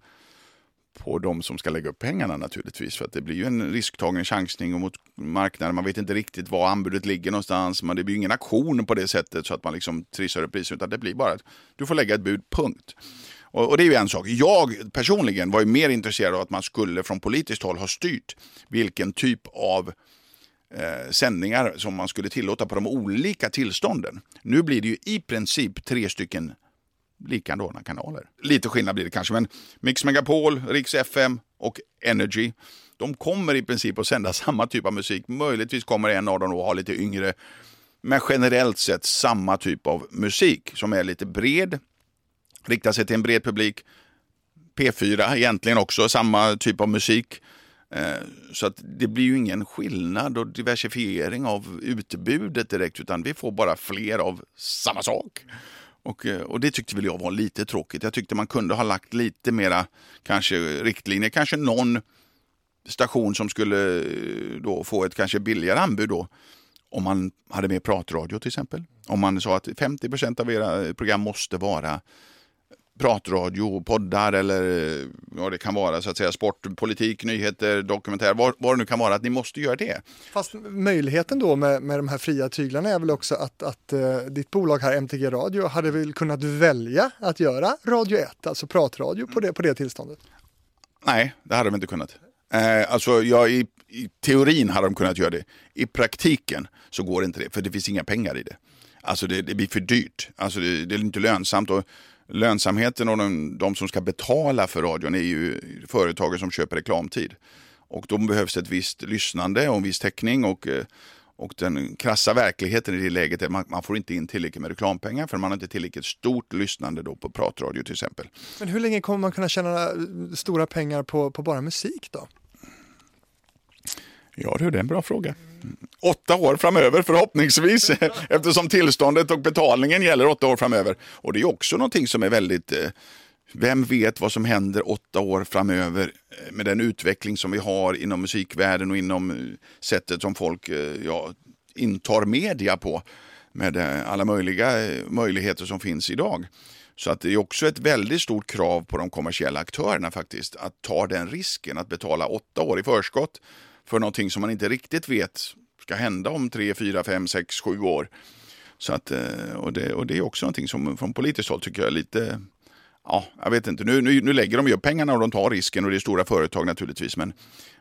på de som ska lägga upp pengarna naturligtvis. För att det blir ju en risktagning, chansning mot marknaden. Man vet inte riktigt var anbudet ligger någonstans. Men det blir ju ingen aktion på det sättet så att man liksom trissar upp priset. Utan det blir bara att du får lägga ett bud, punkt. Och, och, det är ju en sak. Jag personligen var ju mer intresserad av att man skulle från politiskt håll ha styrt vilken typ av eh, sändningar som man skulle tillåta på de olika tillstånden. Nu blir det ju i princip tre stycken likadana kanaler. Lite skillnad blir det kanske, men Mix Megapol, Rix FM och Energy, de kommer i princip att sända *laughs* samma typ av musik. Möjligtvis kommer en av dem att ha lite yngre, men generellt sett samma typ av musik som är lite bred, riktar sig till en bred publik. P4 egentligen också, samma typ av musik. Eh, så att det blir ju ingen skillnad och diversifiering av utbudet direkt utan vi får bara fler av samma sak. Och, eh, och det tyckte väl jag var lite tråkigt. Jag tyckte man kunde ha lagt lite mera kanske riktlinjer. Kanske någon station som skulle eh, då få ett kanske billigare anbud då. Om man hade mer pratradio till exempel. Om man sa att 50 procent av era eh, program måste vara pratradio, poddar eller vad det kan vara, så att säga, sport, politik, nyheter, dokumentär, vad, vad det nu kan vara, att ni måste göra det. Fast möjligheten då med, med de här fria tyglarna är väl också att, att uh, ditt bolag här, MTG Radio, hade väl kunnat välja att göra Radio 1, alltså pratradio på det, på det tillståndet? Nej, det hade de inte kunnat. Eh, alltså, ja, i, i teorin hade de kunnat göra det. I praktiken så går inte det, för det finns inga pengar i det. Alltså det, det blir för dyrt. Alltså det, det är inte lönsamt. Och lönsamheten och de, de, som ska betala för radion är ju företagen som köper reklamtid. Och då behövs ett visst lyssnande och en viss täckning och eh, och den krassa verkligheten i det läget är att man, man får inte in tillräckligt med reklampengar för man har inte tillräckligt stort lyssnande då på pratradio till exempel. Men hur länge kommer man kunna tjäna stora pengar på, på bara musik då? Ja, det är en bra fråga. Åtta år framöver förhoppningsvis eftersom tillståndet och betalningen gäller åtta år framöver. Och det är också någonting som är väldigt eh, vem vet vad som händer åtta år framöver eh, med den utveckling som vi har inom musikvärlden och inom eh, sättet som folk ja, intar media på med alla möjliga möjligheter som finns idag. Så att det är också ett väldigt stort krav på de kommersiella aktörerna faktiskt att ta den risken att betala åtta år i förskott för någonting som man inte riktigt vet ska hända om tre, fyra, fem, sex, sju år. Så att, eh, och, det, och det är också någonting som från politiskt håll tycker jag är lite Ja, jag vet inte. Nu, nu, nu lägger de ju pengarna och de tar risken och det är stora företag naturligtvis. Men,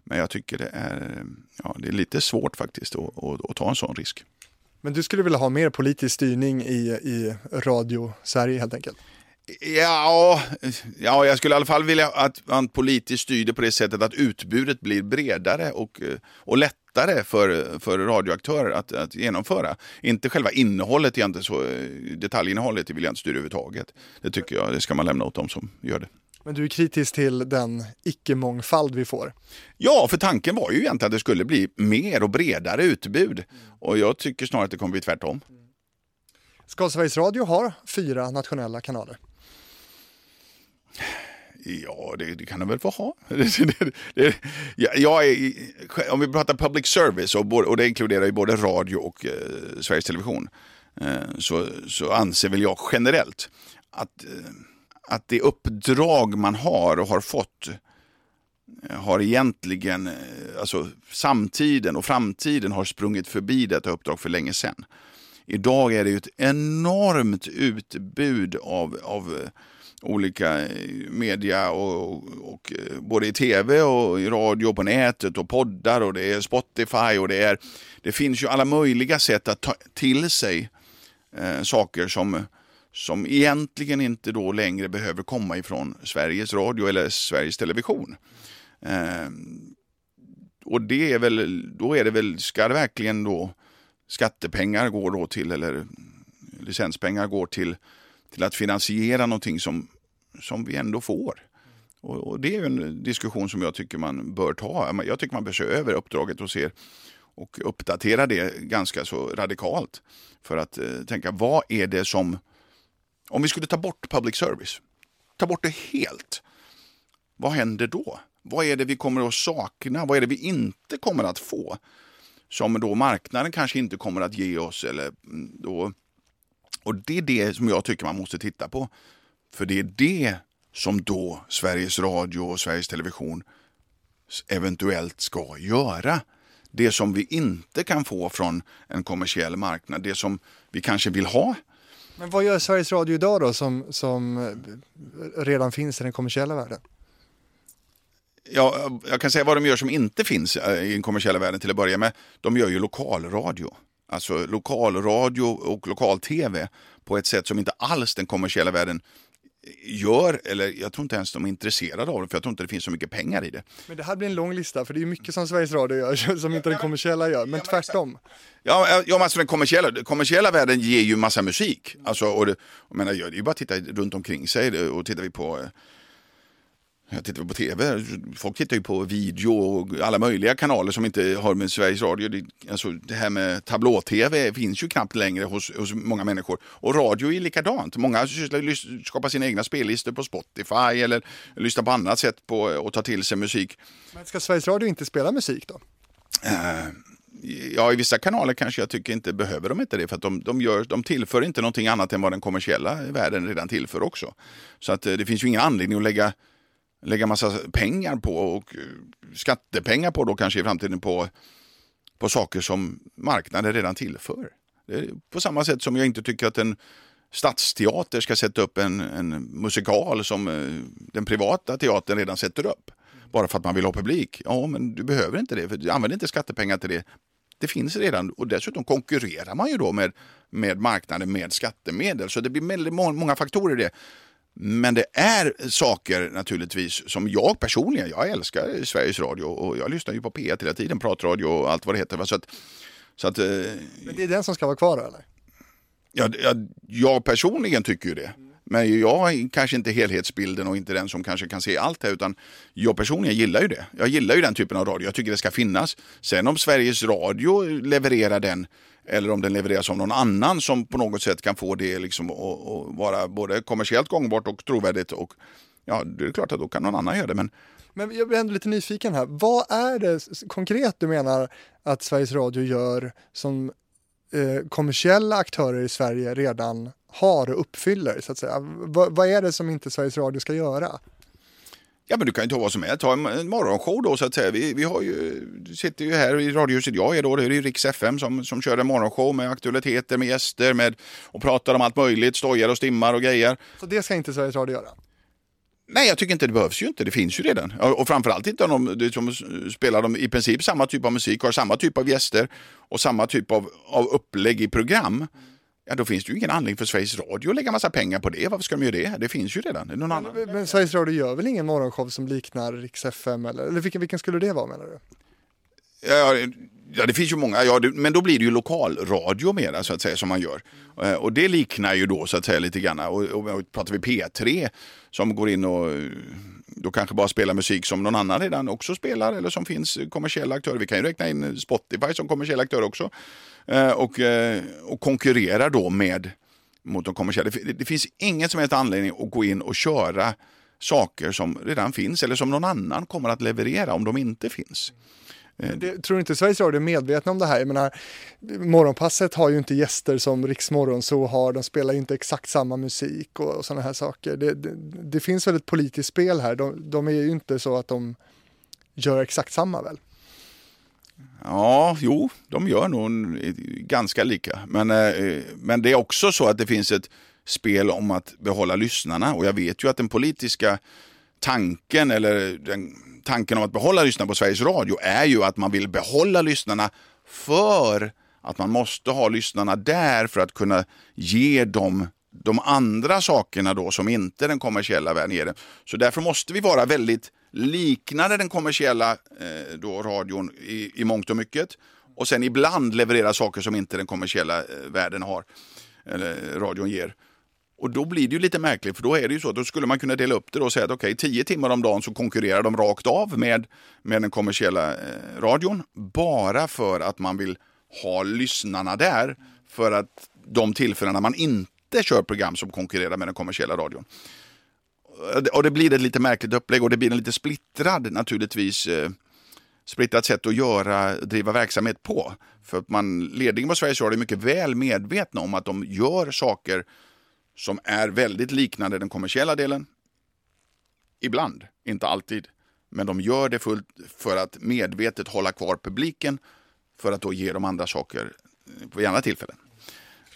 men jag tycker det är, ja, det är lite svårt faktiskt att, att, att ta en sån risk. Men du skulle vilja ha mer politisk styrning i, i radio-Sverige helt enkelt? Ja, ja, jag skulle i alla fall vilja att man politiskt styrde på det sättet att utbudet blir bredare och, och lättare för, för radioaktörer att, att genomföra. Inte själva innehållet, egentligen så, detaljinnehållet vill jag inte styra överhuvudtaget. Det tycker jag, det ska man lämna åt dem som gör det. Men du är kritisk till den icke-mångfald vi får? Ja, för tanken var ju egentligen att det skulle bli mer och bredare utbud. Och jag tycker snarare att det kommer bli tvärtom. Ska Sveriges Radio ha fyra nationella kanaler? Ja, det, det, kan de väl få ha. *laughs* det, det, jag är, om vi pratar public service, och, och det inkluderar ju både radio och eh, Sveriges Television, eh, så, så anser väl jag generellt att, eh, att det uppdrag man har och har fått eh, har egentligen, eh, alltså samtiden och framtiden har sprungit förbi detta uppdrag för länge sedan. Idag är det ju ett enormt utbud av, av eh, olika eh, media och, och, och, både i tv och i radio och på nätet och poddar och det är Spotify och det är det finns ju alla möjliga sätt att ta till sig eh, saker som som egentligen inte då längre behöver komma ifrån Sveriges Radio eller Sveriges Television. Eh, och det är väl, då är det väl, ska det verkligen då skattepengar går då till, eller mm, licenspengar går till, till att finansiera någonting som, som vi ändå får. Och, och det är en diskussion som jag tycker man bör ta. Jag tycker man bör se över uppdraget och se och uppdatera det ganska så radikalt. För att eh, tänka, vad är det som... Om vi skulle ta bort public service, ta bort det helt. Vad händer då? Vad är det vi kommer att sakna? Vad är det vi inte kommer att få? som då marknaden kanske inte kommer att ge oss. Eller mm, då, och det är det som jag tycker man måste titta på. För det är det som då Sveriges Radio och Sveriges Television eventuellt ska göra. Det som vi inte kan få från en kommersiell marknad, det som vi kanske vill ha. Men vad gör Sveriges Radio idag då som, som redan finns i den kommersiella världen? ja, jag kan säga vad de gör som inte finns eh, i den kommersiella världen till att börja med. De gör ju lokalradio. Alltså lokalradio och lokal-tv på ett sätt som inte alls den kommersiella världen gör, eller jag tror inte ens de är intresserade av det, för jag tror inte det finns så mycket pengar i det. Men det här blir en lång lista, för det är mycket som Sveriges Radio gör *laughs* som inte den kommersiella gör, men tvärtom. Ja, ja alltså den kommersiella, den kommersiella världen ger ju massa musik. Alltså, och det, och menar, det är ju bara att titta runt omkring sig och tittar vi på eh, jag tittar på tv, folk tittar ju på video och alla möjliga kanaler som inte har med Sveriges Radio. Det, alltså det här med tablå-tv finns ju knappt längre hos, hos många människor. Och radio är likadant. Många skapar sina egna spellistor på Spotify eller lyssnar på annat sätt på och tar till sig musik. Men ska Sveriges Radio inte spela musik då? Uh, ja, i vissa kanaler kanske jag tycker inte behöver de inte det för att de, de, gör, de tillför inte någonting annat än vad den kommersiella världen redan tillför också. Så att eh, det finns ju ingen anledning att lägga lägga massa pengar på och eh, skattepengar på då kanske i framtiden på, på saker som marknaden redan tillför. på samma sätt som jag inte tycker att en stadsteater ska sätta upp en, en musikal som eh, den privata teatern redan sätter upp. Bara för att man vill ha publik. Ja, men du behöver inte det, för du använder inte skattepengar till det. Det finns redan och dessutom konkurrerar man ju då med, med marknaden med skattemedel. Så det blir väldigt många faktorer i det. Men det är saker naturligtvis som jag personligen, jag älskar Sveriges Radio och jag lyssnar ju på P1 hela tiden, pratradio och allt vad det heter. Så att, så att, eh, Men det är den som ska vara kvar eller? Ja, jag, jag personligen tycker ju det. Men jag har kanske inte helhetsbilden och inte den som kanske kan se allt här utan jag personligen gillar ju det. Jag gillar ju den typen av radio. Jag tycker det ska finnas. Sen om Sveriges Radio levererar den eller om den levereras av någon annan som på något sätt kan få det liksom att vara både kommersiellt gångbart och trovärdigt. Och, ja, det är klart att då kan någon annan göra det. Men men jag blir ändå lite nyfiken här. Vad är det konkret du menar att Sveriges Radio gör som eh, kommersiella aktörer i Sverige redan har och uppfyller? Så att säga. V vad är det som inte Sveriges Radio ska göra? Ja men du kan ju ta vad som helst, ta en, en morgonshow då så att säga. Vi, vi har ju, sitter ju här i Radiohuset jag är då, det är ju Riks FM som, som kör en morgonshow med aktualiteter, med gäster med, och pratar om allt möjligt, stojar och stimmar och grejer. Så det ska inte Sveriges Radio göra? Nej, jag tycker inte det behövs ju inte. Det finns ju redan. Och framförallt inte om de, de spelar de i princip samma typ av musik, har samma typ av gäster och samma typ av, av upplägg i program. Ja, då finns det ju ingen anledning för Sveriges Radio att lägga massa pengar på det. Varför ska de göra det? Det finns ju redan. Någon men, annan. men Sveriges Radio gör väl ingen morgonshow som liknar Rix FM? Eller, eller vilken, vilken skulle det vara menar du? Ja, ja, det finns ju många, ja, det, men då blir det ju lokalradio mera så att säga som man gör. Mm. Och det liknar ju då så att säga lite grann. Och, och, och pratar vi P3 som går in och då kanske bara spelar musik som någon annan redan också spelar eller som finns kommersiella aktörer. Vi kan ju räkna in Spotify som kommersiell aktör också. Eh, och, eh, och konkurrerar då med mot de kommersiella. Det, det finns ingen som helst anledning att gå in och köra saker som redan finns eller som någon annan kommer att leverera om de inte finns. Eh, det, tror inte Sveriges Radio är medvetna om det här? Jag menar, morgonpasset har ju inte gäster som Riksmorgon så har, de spelar inte exakt samma musik och, och sådana här saker. Det, det, det, finns väl ett politiskt spel här, de, de är ju inte så att de gör exakt samma väl? Ja, jo, de gör nog ganska lika. Men, eh, men det är också så att det finns ett spel om att behålla lyssnarna och jag vet ju att den politiska tanken eller den tanken om att behålla lyssnarna på Sveriges Radio är ju att man vill behålla lyssnarna för att man måste ha lyssnarna där för att kunna ge dem de andra sakerna då som inte den kommersiella världen ger. Så därför måste vi vara väldigt liknande den kommersiella eh, då, radion i, i mångt och mycket. Och sen ibland leverera saker som inte den kommersiella eh, världen har, eller radion ger. Och då blir det ju lite märkligt, för då är det ju så, att då skulle man kunna dela upp det och säga att okej, okay, tio timmar om dagen så konkurrerar de rakt av med, med den kommersiella eh, radion. Bara för att man vill ha lyssnarna där, för att de tillfällena man inte kör program som konkurrerar med den kommersiella radion. Och det blir ett lite märkligt upplägg och det blir en lite splittrad naturligtvis eh, splittrat sätt att göra, driva verksamhet på. För att man, ledningen på Sveriges Radio är mycket väl medvetna om att de gör saker som är väldigt liknande den kommersiella delen. Ibland, inte alltid. Men de gör det fullt för att medvetet hålla kvar publiken för att då ge dem andra saker på andra tillfällen.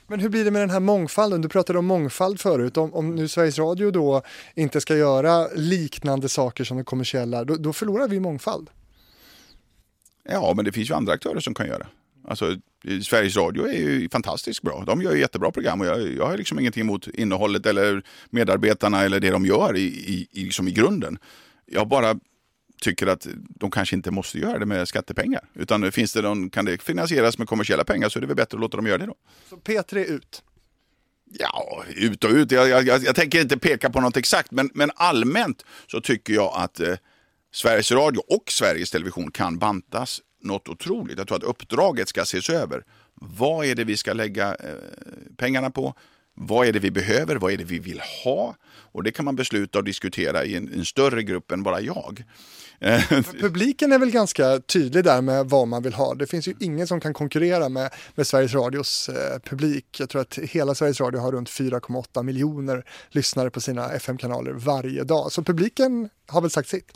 Men hur blir det med den här mångfalden? Du pratade om mångfald förut. Om, om nu Sveriges Radio då inte ska göra liknande saker som de kommersiella, då, då förlorar vi mångfald. Ja, men det finns ju andra aktörer som kan göra. Alltså, Sveriges Radio är ju fantastiskt bra. De gör ju jättebra program och jag, jag har liksom ingenting emot innehållet eller medarbetarna eller det de gör i, i, i, liksom i grunden. Jag bara tycker att de kanske inte måste göra det med skattepengar. Utan finns det någon, kan det finansieras med kommersiella pengar så är det väl bättre att låta dem göra det då. Så P3 ut? Ja, ut och ut. Jag, jag, jag, tänker inte peka på något exakt, men, men allmänt så tycker jag att eh, Sveriges Radio och Sveriges Television kan bantas något otroligt. Jag tror att uppdraget ska ses över. Vad är det vi ska lägga eh, pengarna på? Vad är det vi behöver? Vad är det vi vill ha? Och det kan man besluta och diskutera i en, en större grupp än bara jag. Eh, publiken är väl ganska tydlig där med vad man vill ha. Det finns ju ingen som kan konkurrera med, med Sveriges Radios eh, publik. Jag tror att hela Sveriges Radio har runt 4,8 miljoner lyssnare på sina FM-kanaler varje dag. Så publiken har väl sagt sitt.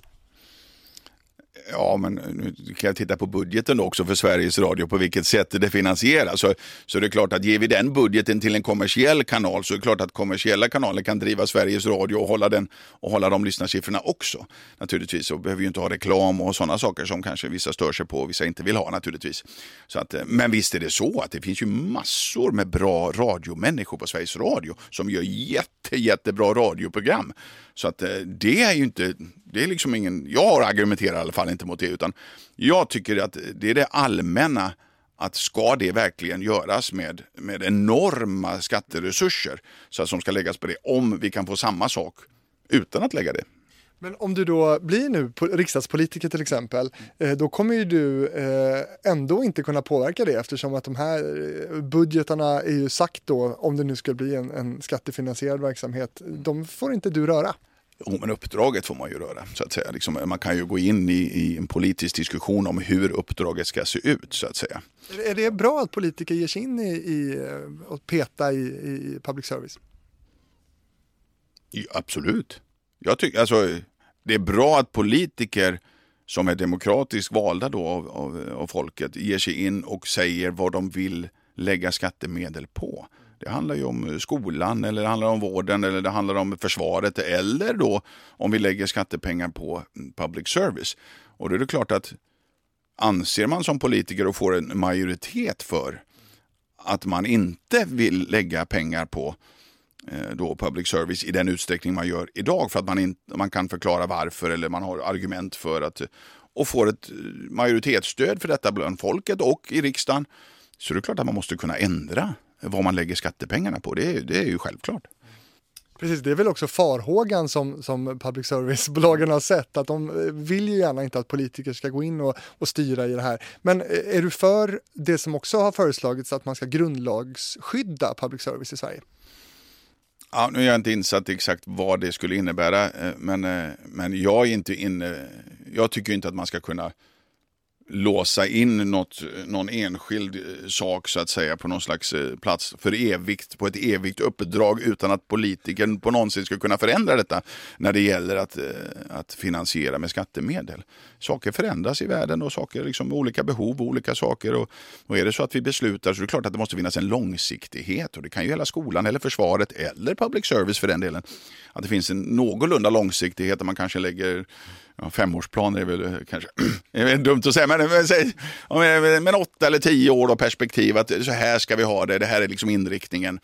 Ja, men nu kan jag titta på budgeten också för Sveriges Radio, på vilket sätt det finansieras. Så, så det är klart att ger vi den budgeten till en kommersiell kanal så är det klart att kommersiella kanaler kan driva Sveriges Radio och hålla, den, och hålla de lyssnarsiffrorna också. Naturligtvis så behöver vi inte ha reklam och sådana saker som kanske vissa stör sig på och vissa inte vill ha naturligtvis. Så att, men visst är det så att det finns ju massor med bra radiomänniskor på Sveriges Radio som gör jätte, jättebra radioprogram. Så att eh, det är ju inte, det är liksom ingen, jag argumenterar i alla fall inte mot det utan jag tycker att det är det allmänna att ska det verkligen göras med, med enorma skatteresurser så att som ska läggas på det om vi kan få samma sak utan att lägga det. Men om du då blir nu riksdagspolitiker till exempel, eh, då kommer ju du eh, ändå inte kunna påverka det eftersom att de här budgetarna är ju sagt då, om det nu skulle bli en, en skattefinansierad verksamhet, de får inte du röra. Jo, men uppdraget får man ju röra. Så att säga. Liksom, man kan ju gå in i, i, en politisk diskussion om hur uppdraget ska se ut. så att säga. Är det bra att politiker ger sig in i, i och peta i, i public service? Ja, absolut. Jag tycker, alltså, det är bra att politiker som är demokratiskt valda då av, av, av folket ger sig in och säger vad de vill lägga skattemedel på. Det handlar ju om skolan, eller det handlar om vården, eller det handlar om försvaret, eller då om vi lägger skattepengar på public service. Och då är det klart att anser man som politiker och får en majoritet för att man inte vill lägga pengar på Eh, då public service i den utsträckning man gör idag för att man, in, man kan förklara varför eller man har argument för att eh, och får ett eh, majoritetsstöd för detta bland folket och i riksdagen så är det klart att man måste kunna ändra vad man lägger skattepengarna på. Det är, det är ju självklart. Precis, det är väl också farhågan som, som public service-bolagen har sett, att de vill ju gärna inte att politiker ska gå in och, och styra i det här. Men är du för det som också har föreslagits, att man ska grundlagsskydda public service i Sverige? Ja, nu är jag inte insatt exakt vad det skulle innebära, eh, men, eh, men jag är inte inne, jag tycker inte att man ska kunna låsa in något, någon enskild eh, sak så att säga på någon slags eh, plats för evigt, på ett evigt uppdrag utan att politikern på någonsin ska kunna förändra detta när det gäller att, eh, att finansiera med skattemedel. Saker förändras i världen och saker liksom olika behov, olika saker och, och är det så att vi beslutar så är det klart att det måste finnas en långsiktighet och det kan ju gälla skolan eller försvaret eller public service för den delen. Att det finns en någorlunda långsiktighet där man kanske lägger ja, femårsplaner är väl eh, kanske *clears throat* är dumt att säga, men, eh, men, men åtta eller tio år då perspektiv att så här ska vi ha det, det här är liksom inriktningen.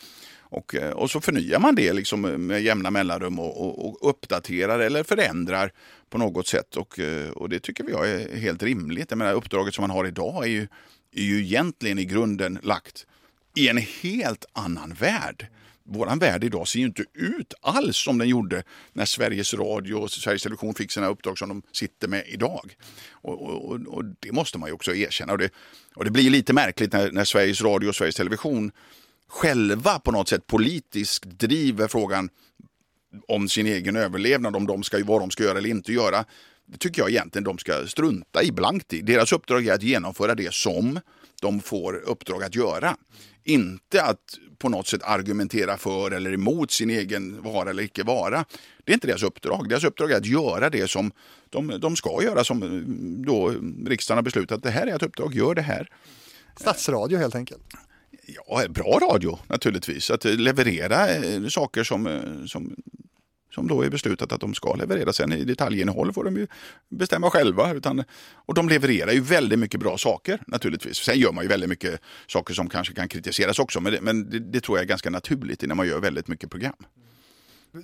Och, eh, och så förnyar man det liksom med jämna mellanrum och, och, och uppdaterar eller förändrar på något sätt. Och, och det tycker vi är helt rimligt. Jag menar, uppdraget som man har idag är ju, är ju egentligen i grunden lagt i en helt annan värld vår värld idag ser ju inte ut alls som den gjorde när Sveriges Radio och Sveriges Television fick sina uppdrag som de sitter med idag. Och, och, och det måste man ju också erkänna. Och det, och det blir lite märkligt när, när Sveriges Radio och Sveriges Television själva på något sätt politiskt driver frågan om sin egen överlevnad, om de ska, vad de ska göra eller inte göra. Det tycker jag egentligen de ska strunta i blankt i. Deras uppdrag är att genomföra det som de får uppdrag att göra. Inte att på något sätt argumentera för eller emot sin egen vara eller icke vara. Det är inte deras uppdrag. Deras uppdrag är att göra det som de, de ska göra, som då riksdagen har beslutat. Det här är ett uppdrag, gör det här. Statsradio helt enkelt? Ja, bra radio naturligtvis. Att leverera eh, saker som, eh, som som då är beslutat att de ska leverera. Sen i detaljinnehåll får de ju bestämma själva. Utan, och de levererar ju väldigt mycket bra saker naturligtvis. Sen gör man ju väldigt mycket saker som kanske kan kritiseras också. Men det, men det, det tror jag är ganska naturligt när man gör väldigt mycket program.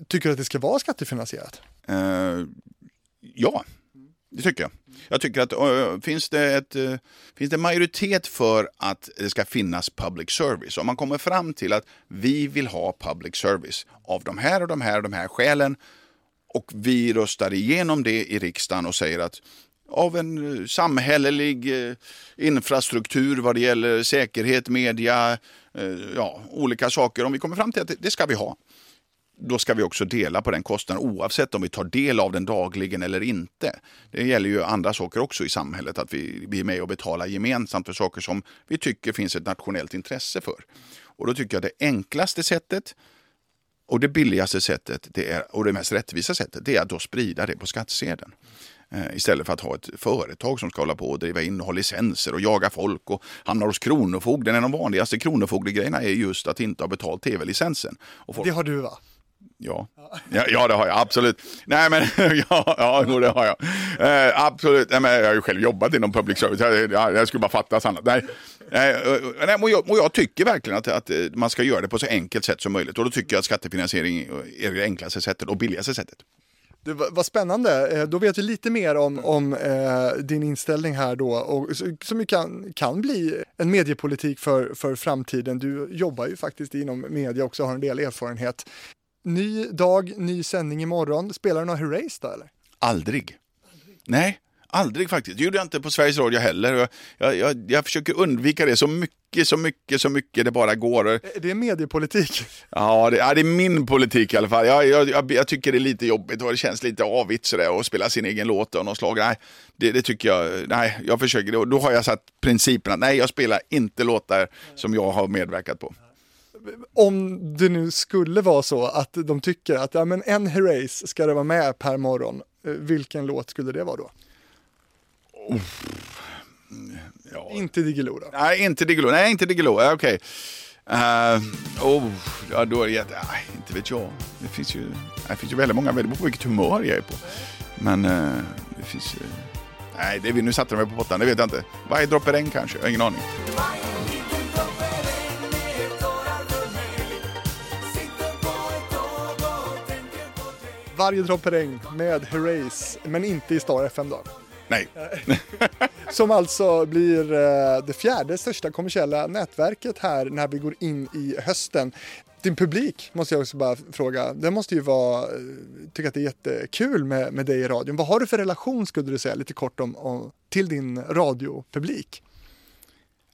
Tycker du att det ska vara skattefinansierat? Uh, ja, det tycker jag. Jag tycker att äh, finns, det ett, äh, finns det majoritet för att det ska finnas public service, om man kommer fram till att vi vill ha public service av de här och de här och de här skälen och vi röstar igenom det i riksdagen och säger att av en eh, samhällelig infrastruktur vad det gäller säkerhet, media, ja, olika saker. Om vi kommer fram till att det, det ska vi ha då ska vi också dela på den kostnaden oavsett om vi tar del av den dagligen eller inte. Det gäller ju andra saker också i samhället, att vi, vi är med och betalar gemensamt för saker som vi tycker finns ett nationellt intresse för. Och då tycker jag det enklaste sättet och det billigaste sättet det är, och det mest rättvisa sättet det är att då sprida det på skattsedeln. Eh, istället för att ha ett företag som ska hålla på och driva in och ha licenser och jaga folk och hamnar hos Kronofogden. En av de vanligaste Kronofogdegrejerna är just att inte ha betalt tv-licensen. Det har du va? Ja. ja, ja det har jag absolut. Nej men *laughs* ja, ja det har jag. Eh, absolut, Nej, men jag har ju själv jobbat inom public service. Jag, jag, jag skulle bara fattas annat. Nej. Nej, och, jag, och jag tycker verkligen att, att man ska göra det på så enkelt sätt som möjligt. Och då tycker jag att skattefinansiering är det enklaste sättet och billigaste sättet. Var, var spännande, eh, då vet vi lite mer om, om eh, din inställning här då och som kan, kan bli en mediepolitik för, för framtiden. Du jobbar ju faktiskt inom media också, har en del erfarenhet. Ny dag, ny sändning imorgon. Spelar du några Herreys då eller? Aldrig. Aldrig. Nej, aldrig faktiskt. Det gjorde jag inte på Sveriges Radio heller. Jag, jag, jag försöker undvika det så mycket, så mycket, så mycket det bara går. Är det mediepolitik? *laughs* Ja, det, ja, det är min politik i alla fall. Jag, jag, jag, tycker det är lite jobbigt och det känns lite avigt sådär att spela sin egen låt av något slag. Nej, det, det, tycker jag. Nej, jag försöker. Då har jag satt principen att nej, jag spelar inte låtar som jag har medverkat på om det nu skulle vara så att de tycker att ja, men en Herreys ska det vara med per morgon, eh, vilken låt skulle det vara då? Oh. Ja. Inte Diggiloo då? Nej, inte Diggiloo. Nej, inte Diggiloo. Okej. Okay. Uh, oh, ja, då är det jätte... Nej, inte vet jag. Det finns ju, det finns ju väldigt många, det beror på vilket humör jag är på. Men uh, det finns ju... Nej, det, nu satte de mig på pottan, det vet jag inte. Varje droppe regn kanske, jag har ingen aning. Varje droppe regn med Herreys, men inte i Star FM då. Nej. Som alltså blir eh, det fjärde största kommersiella nätverket här när vi går in i hösten. Din publik måste jag också bara fråga, den måste ju vara, eh, tycka att det är jättekul med, med dig i radion. Vad har du för relation skulle du säga lite kort om, om till din radiopublik?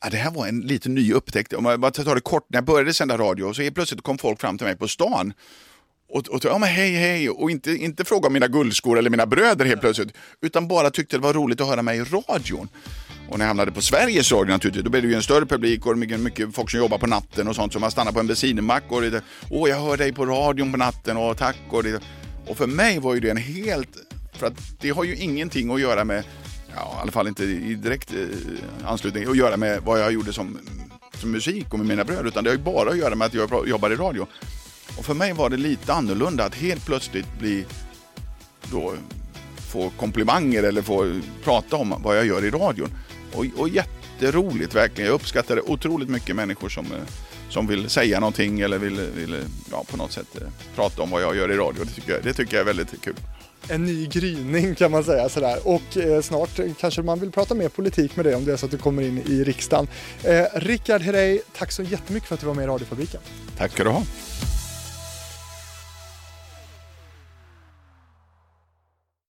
Ja, det här var en lite ny upptäckt. Om jag bara tar det kort, när jag började sända radio så plötsligt kom folk fram till mig på stan och, och ja, men hej hej och inte, inte fråga om mina guldskor eller mina bröder helt plötsligt. Utan bara tyckte det var roligt att höra mig i radion. Och när jag hamnade på Sveriges Radio naturligtvis, då blev det ju en större publik och mycket, mycket folk som jobbar på natten och sånt. Så man stannar på en bensinmack och lite, åh jag hör dig på radion på natten och tack. Och, det. och för mig var ju det en helt, för att det har ju ingenting att göra med, ja, i alla fall inte i direkt eh, anslutning, att göra med vad jag gjorde som, som musik och med mina bröder. Utan det har ju bara att göra med att jag jobbar i radio. Och för mig var det lite annorlunda att helt plötsligt bli då få komplimanger eller få prata om vad jag gör i radion. Och, och jätteroligt verkligen. Jag uppskattar det otroligt mycket människor som, eh, som vill säga någonting eller vill, vill ja, på något sätt eh, prata om vad jag gör i radio. Det tycker jag, det tycker jag är väldigt kul en ny gryning kan man säga sådär. Och eh, snart kanske man vill prata mer politik med dig om det är så att du kommer in i riksdagen. Eh, Rickard Herrey, tack så jättemycket för att du var med i radiofabriken. Tack ska du ha.